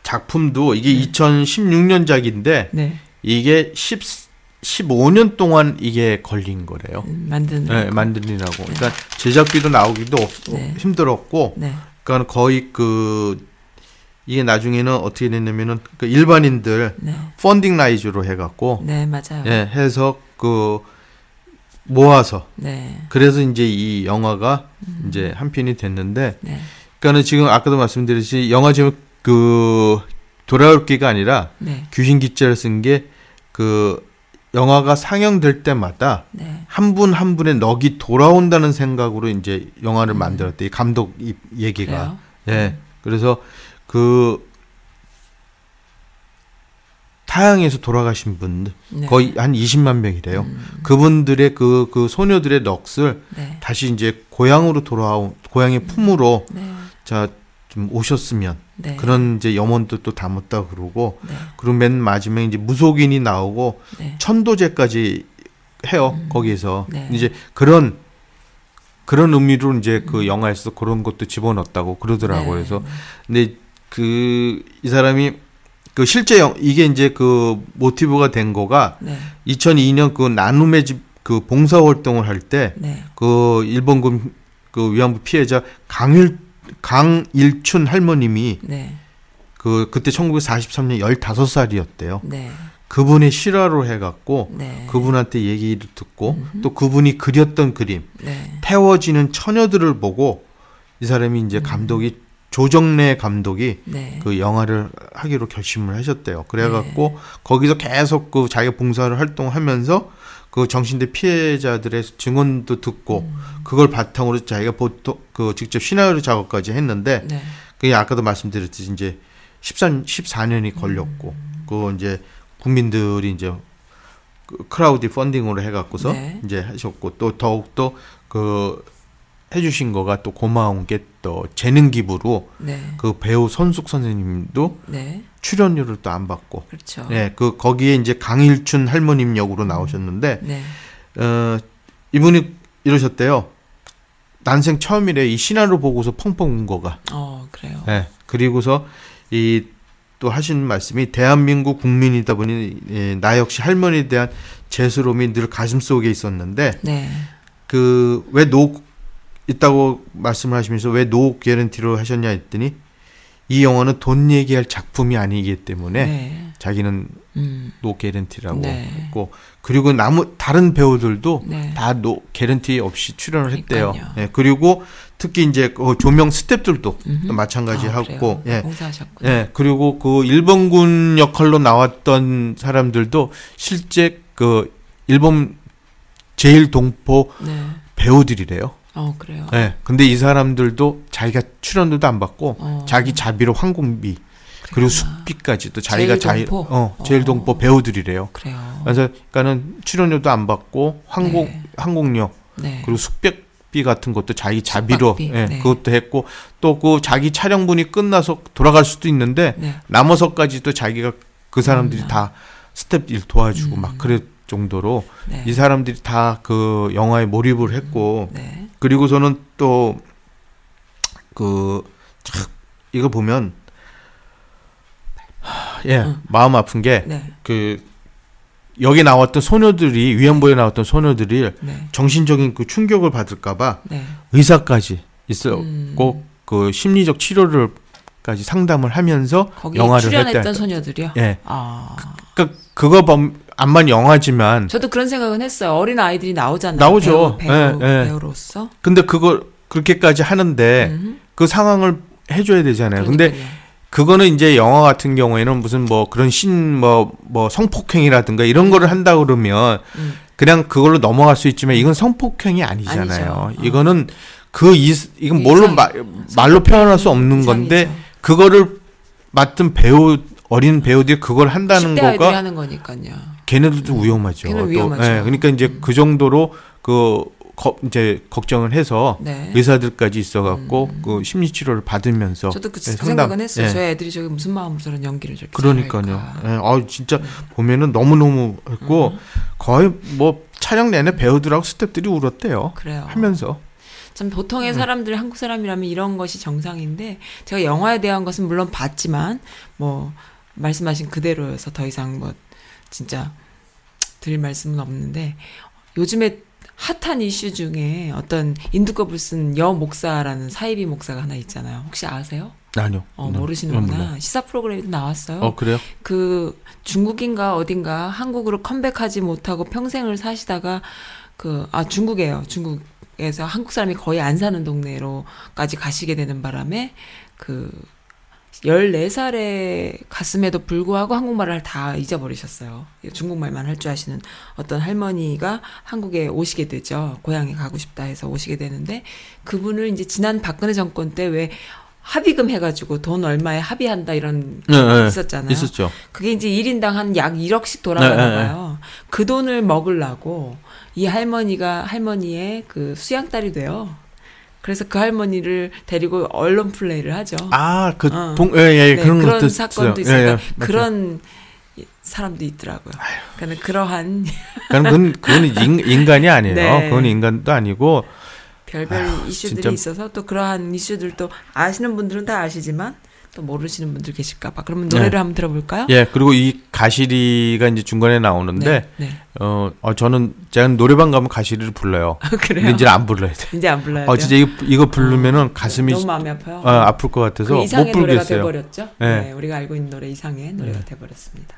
작품도 이게 2016년작인데 네. 이게 10 15년 동안 이게 걸린 거래요. 음, 만드는 네, 거. 만드느라고. 그러니까 제작비도 나오기도 없, 네. 힘들었고 네. 그러니까 거의 그 이게 나중에는 어떻게 됐냐면은 그 일반인들 네. 펀딩 라이즈로 해갖고 네, 맞아요. 예 해서 그 모아서 네. 그래서 이제 이 영화가 음. 이제 한 편이 됐는데 네. 그러니까는 지금 아까도 말씀드렸듯이 영화 제목 그 돌아올 기가 아니라 네. 귀신 기자를 쓴 게 그 영화가 상영될 때마다 네. 한분한 분의 넋이 돌아온다는 생각으로 이제 영화를 만들었대 이 감독 이 얘기가? 예 그래서 그 타양에서 돌아가신 분들 네. 거의 한 20만 명이래요. 음. 그분들의 그, 그 소녀들의 넋을 네. 다시 이제 고향으로 돌아온, 고향의 품으로 네. 자, 좀 오셨으면 네. 그런 이제 염원도 또 담았다 그러고 네. 그리고 맨 마지막에 이제 무속인이 나오고 네. 천도제까지 해요. 거기에서. 네. 이제 그런 그런 의미로 이제 그 영화에서 그런 것도 집어넣었다고 그러더라고요. 네. 그래서 근데 그 이 사람이 그 실제 영, 이게 이제 그 모티브가 된 거가 네. 2002년 그 나눔의 집 그 봉사 활동을 할 때그 네. 일본군 그 위안부 피해자 강일 강일춘 할머님이 네. 그 그때 1943년 15살이었대요. 네. 그분의 실화로 해갖고 네. 그분한테 얘기를 듣고 또 그분이 그렸던 그림 네. 태워지는 처녀들을 보고 이 사람이 이제 감독이 조정래 감독이 음. 네. 그 영화를 하기로 결심을 하셨대요. 그래갖고 거기서 계속 그 자기가 봉사를 활동하면서 그 정신대 피해자들의 증언도 듣고 음. 그걸 바탕으로 자기가 보통 그 직접 시나리오 작업까지 했는데 네. 그게 아까도 말씀드렸듯이 이제 14, 14년이 걸렸고 그 이제 국민들이 이제 그 크라우디 펀딩으로 해갖고서 네. 이제 하셨고 또 더욱 또그 해주신 거가 또 고마운 게 또 재능 기부로 네. 그 배우 손숙 선생님도 네. 출연료를 또 안 받고 그렇죠. 네, 그 거기에 이제 강일춘 할머님 역으로 나오셨는데 네. 어 이분이 이러셨대요. 난생 처음이래 이 신화를 보고서 펑펑 운 거가. 어 그래요. 예. 그리고서 이 또 하신 말씀이 대한민국 국민이다 보니 예, 나 역시 할머니에 대한 죄스러움이 늘 가슴 속에 있었는데 네. 그왜 노 있다고 말씀을 하시면서 왜 no 개런티로 하셨냐 했더니 이 영화는 돈 얘기할 작품이 아니기 때문에 네. 자기는 음. no 개런티라고 네. 했고 그리고 나무 다른 배우들도 네. 다 no 개런티 없이 출연을 했대요. 그러니까요. 예, 그리고 특히 이제 그 조명 스탭들도 음흠. 또 마찬가지 아, 하고? 예. 예, 그리고 그 일본군 역할로 나왔던 사람들도 실제 그 일본 제일 동포 네. 배우들이래요. 어 그래요. 예. 근데 이 사람들도 자기가 출연료도 안 받고 어. 자기 자비로 항공비 그리고 숙비까지도 자기가 자기 제일동포? 어, 제일 동포 어. 배우들이래요. 그래요. 그래서 그러니까는 출연료도 안 받고 항공 네. 항공료 네. 그리고 숙박비 같은 것도 자기 자비로 숙박비, 예, 네. 그것도 했고 또 그 자기 촬영분이 끝나서 돌아갈 수도 있는데 네. 남아서까지도 자기가 그 사람들이 음. 다 스텝 일 도와주고 음. 막 그럴 정도로 네. 이 사람들이 다 그 영화에 몰입을 했고 네. 그리고서는 또그참 이거 보면 하, 예 응. 마음 아픈 게그 네. 여기 나왔던 소녀들이 위안부에 나왔던 소녀들이 네. 정신적인 그 충격을 받을까봐 네. 의사까지 있었고 음. 그 심리적 치료를까지 상담을 하면서 거기 영화를 출연했던 했다. 소녀들이요. 예. 아. 그 그거 범 암만 영화지만 저도 그런 생각은 했어요. 어린 아이들이 나오잖아요. 나오죠. 배우, 배우, 예, 예. 배우로서. 근데 그걸 그렇게까지 하는데 음흠. 그 상황을 해줘야 되잖아요. 근데 그러니까요. 그거는 이제 영화 같은 경우에는 무슨 뭐 그런 신 뭐뭐 성폭행이라든가 이런 거를 한다 그러면 음. 그냥 그걸로 넘어갈 수 있지만 이건 성폭행이 아니잖아요. 어. 이거는 그 이, 이건 뭘로 이상- 마, 말로 표현할 수 없는 이상이죠. 건데 그거를 맡은 배우 어린 배우들이 그걸 한다는 10대 아이들이 거가 하는 거니까요. 걔네들도 위험하죠. 걔네는 또, 위험하죠. 예, 그러니까 이제 그 정도로 그 거, 이제 걱정을 해서 네. 의사들까지 있어갖고 그 심리 치료를 받으면서 저도 그 예, 생각은 했어요. 예. 저희 애들이 저기 무슨 마음으로 저런 연기를 저렇게 그러니까요. 예, 아 진짜 보면은 너무 너무 했고 음. 거의 뭐 촬영 내내 배우들하고 스태프들이 울었대요. 그래요. 하면서 참 음. 보통의 사람들 한국 사람이라면 이런 것이 정상인데 제가 영화에 대한 것은 물론 봤지만 뭐 말씀하신 그대로여서 더 이상 뭐 진짜 드릴 말씀은 없는데 요즘에 핫한 이슈 중에 어떤 인두껍을 쓴 여 목사라는 사이비 목사가 하나 있잖아요. 혹시 아세요? 아니요. 어, 음, 모르시는구나. 몰라요. 시사 프로그램에도 나왔어요. 어 그래요? 그 중국인가 어딘가 한국으로 컴백하지 못하고 평생을 사시다가 그 아 중국이에요. 중국에서 한국 사람이 거의 안 사는 동네로까지 가시게 되는 바람에 그 14살에 갔음에도 불구하고 한국말을 다 잊어버리셨어요. 중국말만 할 줄 아시는 어떤 할머니가 한국에 오시게 되죠. 고향에 가고 싶다 해서 오시게 되는데 그분을 이제 지난 박근혜 정권 때 왜 합의금 해가지고 돈 얼마에 합의한다 이런 네, 네. 있었잖아요. 있었죠. 그게 이제 1인당 한 약 1억씩 돌아가나 네, 네, 네. 그 돈을 먹으려고 이 할머니가 할머니의 그 수양딸이 돼요. 그래서 그 할머니를 데리고 언론 플레이를 하죠. 아 그 어. 동, 예, 예, 네, 그런 그런 사건도 있어요. 예, 예, 맞아요. 그런 사람도 있더라고요. 그러니까 그러한 그러니까 그건 그건 인, 인간이 아니에요. 네. 그건 인간도 아니고 별별 아휴, 이슈들이 진짜. 있어서 또 그러한 이슈들도 아시는 분들은 다 아시지만 또 모르시는 분들 계실까봐. 그러면 노래를 네. 한번 들어볼까요? 예 그리고 이 가시리가 이제 중간에 나오는데 네, 네. 어, 어 저는 제가 노래방 가면 가시리를 불러요. 그래요. 근데 이제 안 불러야 돼. 이제 안 불러야 돼요. 어 진짜 이거, 이거 부르면은 가슴이 너무 마음이 아파요. 어, 아플 것 같아서 그못 이상의 노래가 불겠어요. 돼버렸죠. 네. 네. 우리가 알고 있는 노래 이상의 노래가 네. 돼버렸습니다.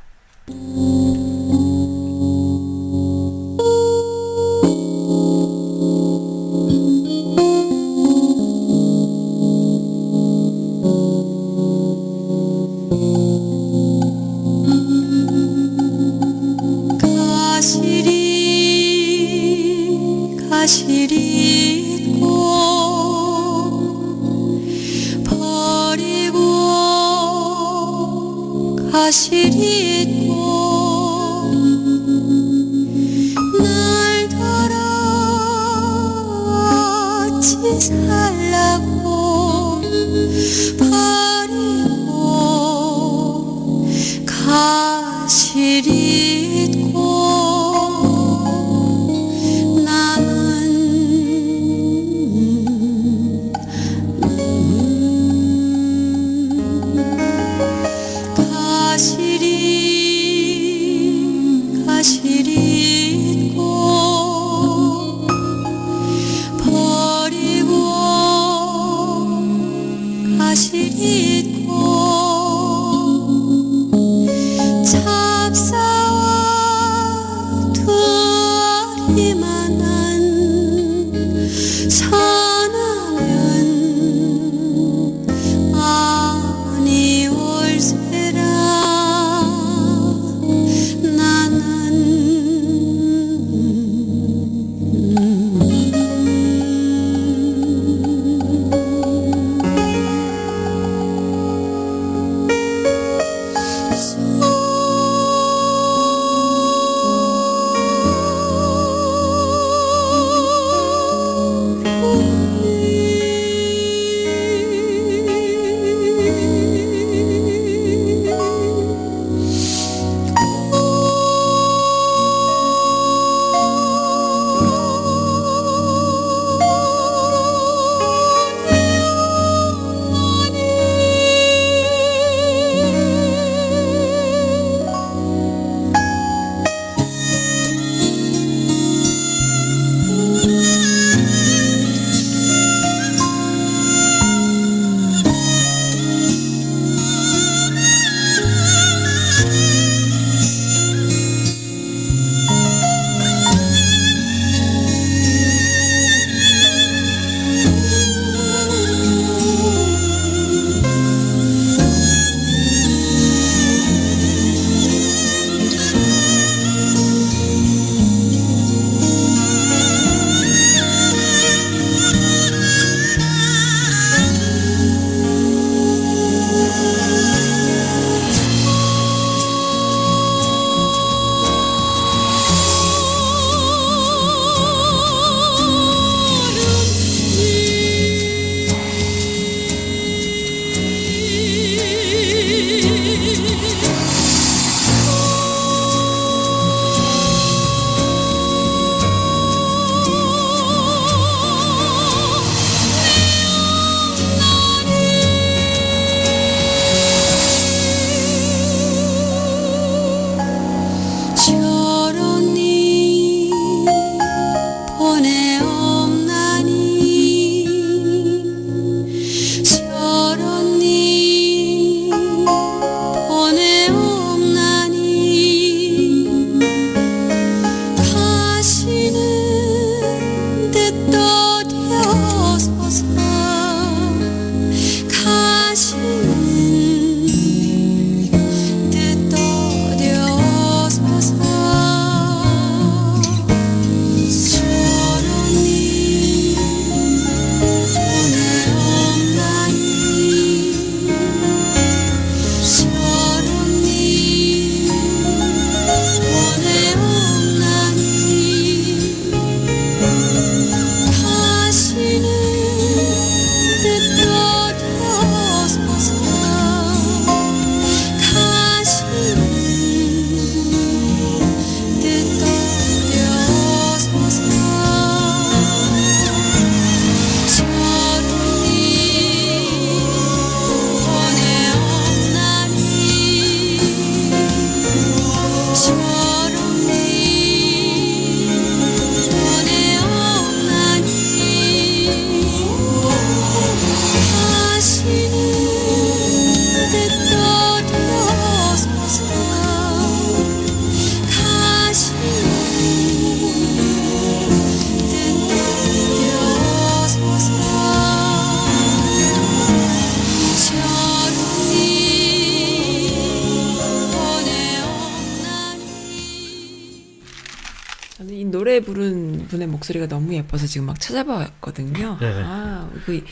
노래 부른 분의 목소리가 너무 예뻐서 지금 막 찾아봤거든요. 네. 아, 그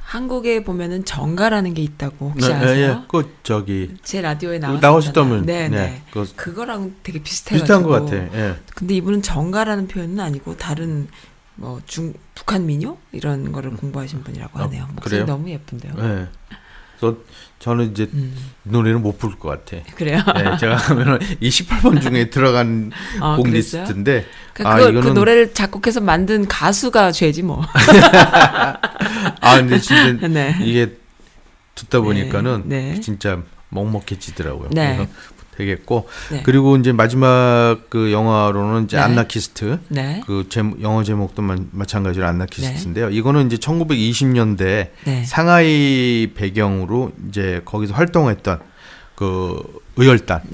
한국에 보면은 정가라는 게 있다고 혹시 네, 아세요? 예, 그 저기 제 라디오에 나왔었잖아요. 나오셨다면 네, 네. 네, 그거 그거 랑 되게 비슷해가지고. 비슷한 것 같아. 예. 근데 이분은 정가라는 표현은 아니고 다른 뭐 중 북한 민요 이런 거를 공부하신 분이라고 아, 하네요. 목소리 그래요? 너무 예쁜데요. 예. 그래서 저는 이제 음. 이 노래는 못 부를 것 같아. 그래요? 예, 제가 하면은 28번 중에 들어간 아, 곡 그랬어요? 리스트인데 그, 아 그, 이거는 그 노래를 작곡해서 만든 가수가 죄지 뭐. 아 근데 진짜 네. 이게 듣다 보니까는 네. 진짜 먹먹해지더라고요. 네. 그래서 되겠고 네. 그리고 이제 마지막 그 영화로는 이제 네. 안나키스트 네. 그 제목, 영어 제목도 마, 마찬가지로 안나키스트인데요. 이거는 이제 1920년대 네. 상하이 배경으로 이제 거기서 활동했던 그 의열단에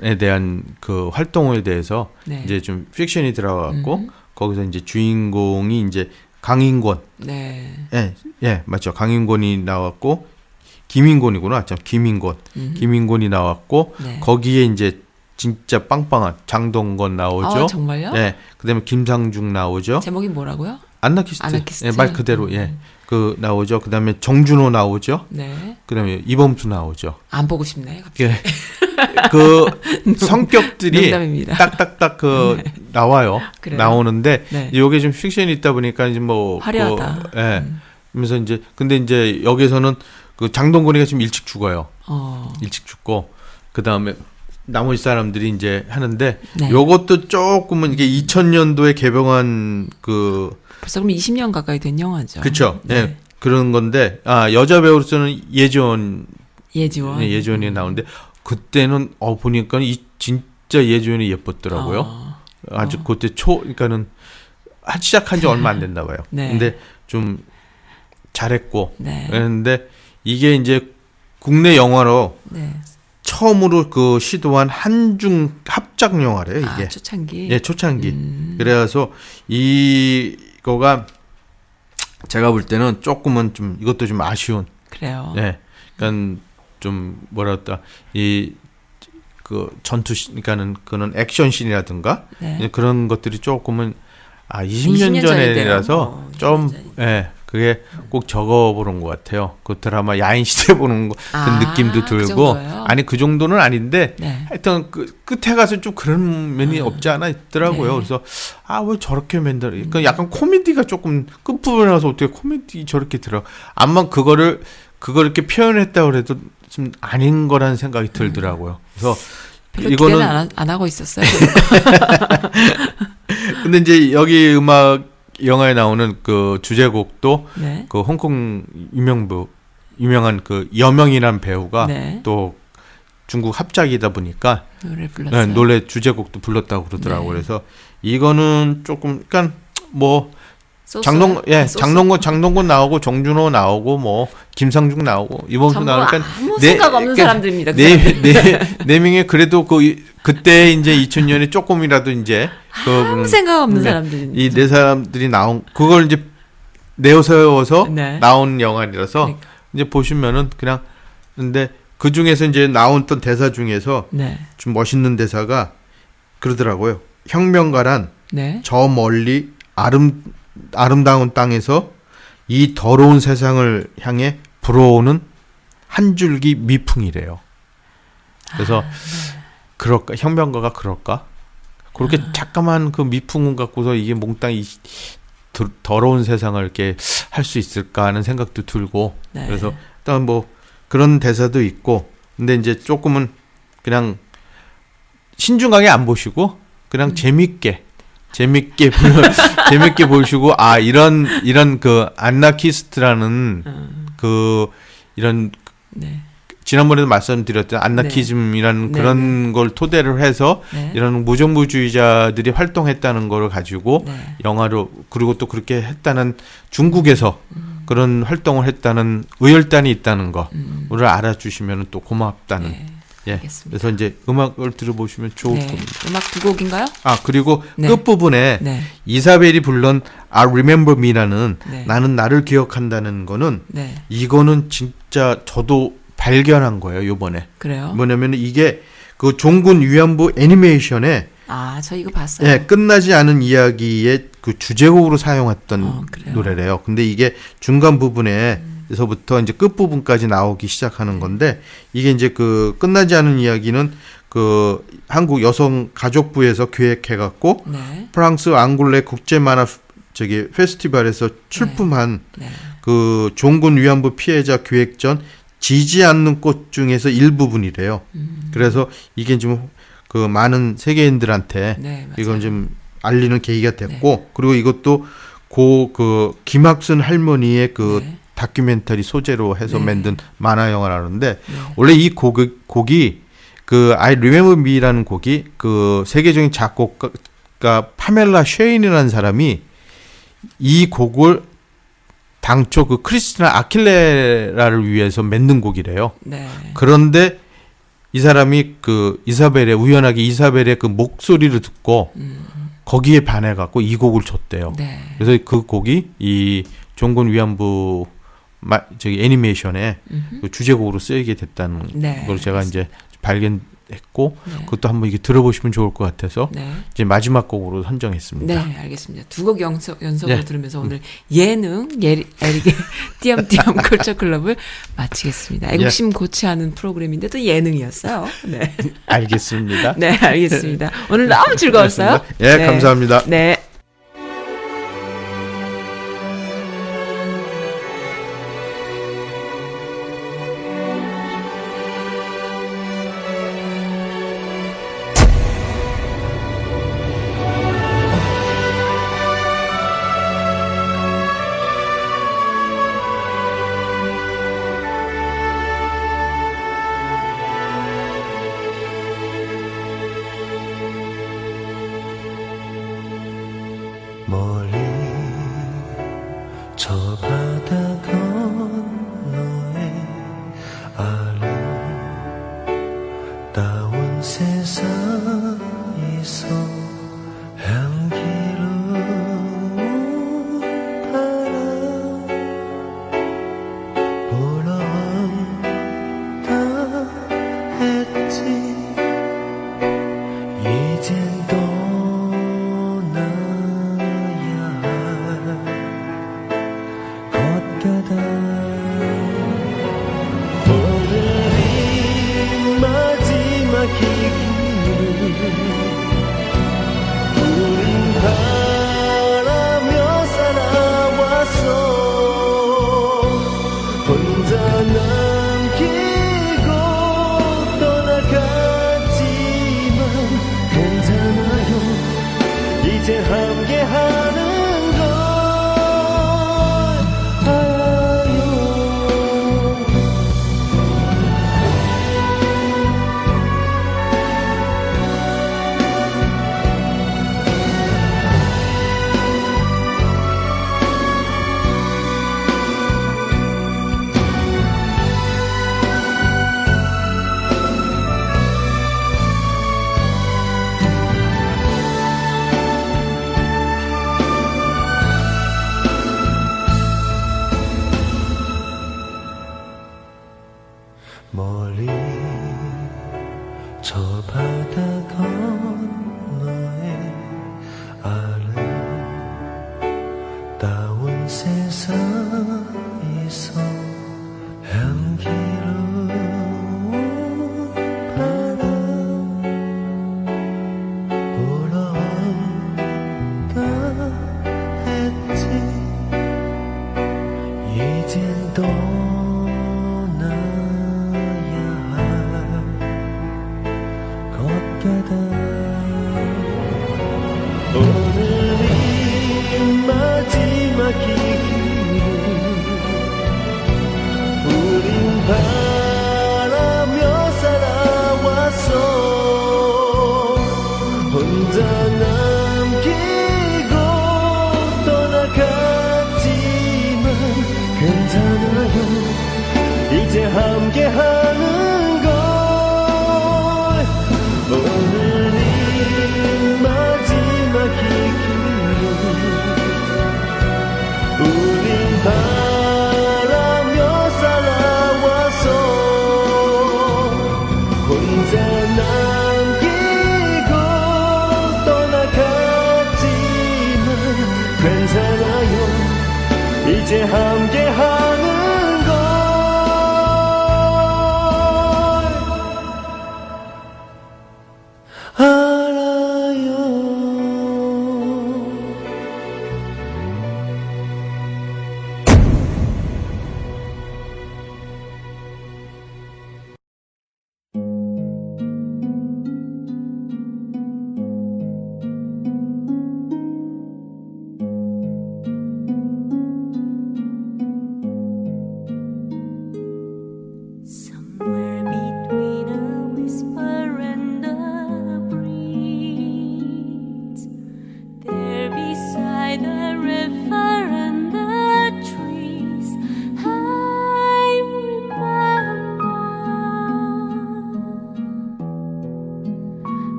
네. 대한 그 활동에 대해서 네. 이제 좀 픽션이 들어가고 음. 거기서 이제 주인공이 이제 강인권 네. 예, 예, 맞죠. 강인권이 나왔고 김인권이구나. 참 김인권. 음. 김인권이 나왔고 네. 거기에 이제 진짜 빵빵한 장동건 나오죠. 아, 정말요? 예. 그다음에 김상중 나오죠. 제목이 뭐라고요? 안나키스트. 아나키스트. 예, 말 그대로 예. 음. 그 나오죠. 그다음에 정준호 나오죠. 네. 그다음에 이범수 나오죠. 안 보고 싶네. 갑자기. 예. 그 성격들이 농담입니다. 딱딱딱 그 나와요. 그래요? 나오는데 네. 이게 좀 픽션이 있다 보니까 이제 뭐 화려하다. 그, 예. 음. 그러면서 이제 근데 이제 여기서는 그 장동건이가 좀 일찍 죽어요. 어. 일찍 죽고 그 다음에 나머지 사람들이 이제 하는데 네. 요것도 조금은 이게 2000년도에 개봉한 그 벌써 그럼 20년 가까이 된 영화죠. 그쵸 네. 예 그런 건데 아 여자 배우로서는 예지원 예지원. 네, 예지원이 나오는데 그때는 어 보니까 이 진짜 예지원이 예뻤더라고요. 어. 아주 그때 초 그러니까는 한- 시작한 지 얼마 안 됐나 봐요. 네. 근데 좀 잘했고 네. 그런데 이게 이제 국내 영화로 네. 처음으로 그 시도한 한중 합작 영화래요 이게. 아, 초창기. 예, 초창기. 음. 그래서 이거가 제가 볼 때는 조금은 좀 이것도 좀 아쉬운. 그래요. 예. 그러니까 좀 뭐랄까 이 그 전투 시 그러니까는 그런 액션 씬이라든가 네. 예, 그런 것들이 조금은 아 20년, 20년 전이라서 전인데요. 좀 어, 20년 전이죠. 예. 그게 꼭 적어 보는 것 같아요. 그 드라마 야인 시대 보는 것 같은 아, 느낌도 그 들고 정도예요? 아니 그 정도는 아닌데 네. 하여튼 그 끝에 가서 좀 그런 면이 없지 않아 있더라고요. 네. 그래서 아 왜 저렇게 만들? 그 약간 코미디가 조금 끝 부분에 가서 어떻게 코미디 저렇게 들어? 아마 그거를 그걸 이렇게 표현했다 그래도 좀 아닌 거라는 생각이 들더라고요. 그래서 별로 이거는 안, 안 하고 있었어요. 근데 이제 여기 음악 영화에 나오는 그 주제곡도 네. 그 홍콩 유명부 유명한 그 여명이란 배우가 네. 또 중국 합작이다 보니까 노래 네, 불렀어요. 노래 주제곡도 불렀다고 그러더라고요. 네. 그래서 이거는 조금 그러니까 뭐? 장동 예 아, 소스? 장동건 장동건 나오고 정준호 나오고 뭐 김상중 나오고 이범수 나오니까 아무 생각 없는 사람들입니다, 그 네네네 네 명이 그래도 그 이- 그때 이제 2000년에 조금이라도 이제 그 아무 생각 없는 네, 사람들입니다. 이네 사람들이 나온 그걸 이제 내세워서 네. 나온 영화라서 그러니까. 이제 보시면은 그냥 근데 그 중에서 이제 나왔던 대사 중에서 네. 좀 멋있는 대사가 그러더라고요. 혁명가란 네. 저 멀리 아름 아름다운 땅에서 이 더러운 세상을 향해 불어오는 한 줄기 미풍이래요. 그래서 그럴까 혁명가가 그럴까? 그렇게 잠깐만 그 미풍을 갖고서 이게 몽땅 이 더- 더러운 세상을 이렇게 할 수 있을까 하는 생각도 들고 네. 그래서 일단 뭐 그런 대사도 있고 근데 이제 조금은 그냥 신중하게 안 보시고 그냥 재밌게 재밌게 보- 재밌게 보시고 아 이런 이런 그 안나키스트라는 그 이런 네. 지난번에도 말씀드렸던 안나키즘이라는 네. 그런 걸 토대로 해서 네. 이런 무정부주의자들이 활동했다는 거를 가지고 네. 영화로 그리고 또 그렇게 했다는 중국에서 음. 그런 활동을 했다는 의열단이 있다는 거를 알아주시면 또 고맙다는 음. 네. 예. 그래서 이제 음악을 들어보시면 좋을 네. 겁니다. 음악 두 곡인가요? 아 그리고 네. 끝 부분에 네. 이사벨이 불른 I Remember Me라는 네. 나는 나를 기억한다는 거는 네. 이거는 진짜 저도 발견한 거예요 요번에 그래요? 뭐냐면 이게 그 종군 위안부 애니메이션에 아, 저 이거 봤어요. 예, 끝나지 않은 이야기의 그 주제곡으로 사용했던 어? 노래래요. 근데 이게 중간 부분에 서부터 이제 끝 부분까지 나오기 시작하는 건데 이게 이제 그 끝나지 않은 이야기는 그 한국 여성 가족부에서 기획해 갖고 네. 프랑스 앙굴레 국제 만화 저기 페스티벌에서 출품한 네. 그 종군 위안부 피해자 기획전 지지 않는 꽃 중에서 일부분이래요. 음. 그래서 이게 좀그 많은 세계인들한테 네. 이건 좀 알리는 계기가 됐고 그리고 이것도 고 그 김학순 할머니의 그 네. 다큐멘터리 소재로 해서 네. 만든 만화 영화라는데 원래 이 곡, 곡이 그 I Remember Me라는 곡이 그 세계적인 작곡가 파멜라 쉐인이라는 사람이 이 곡을 당초 그 크리스티나 아킬레라를 위해서 만든 곡이래요. 네. 그런데 이 사람이 그 이사벨의 우연하게 이사벨의 그 목소리를 듣고 거기에 반해 갖고 이 곡을 줬대요. 네. 그래서 그 곡이 이 종군 위안부 마, 저기 애니메이션에 그 주제곡으로 쓰이게 됐다는 네, 걸 제가 이제 발견했고 네. 그것도 한번 이게 들어보시면 좋을 것 같아서 네. 이제 마지막 곡으로 선정했습니다. 네, 알겠습니다. 두 곡 연속, 연속으로 네. 들으면서 오늘 예능, 예, 에릭의 띄엄띄엄 컬처 클럽을 마치겠습니다. 애국심 고취하는 프로그램인데 또 예능이었어요. 네. 알겠습니다. 네, 알겠습니다. 오늘 너무 즐거웠어요. 예, 네. 감사합니다. 네.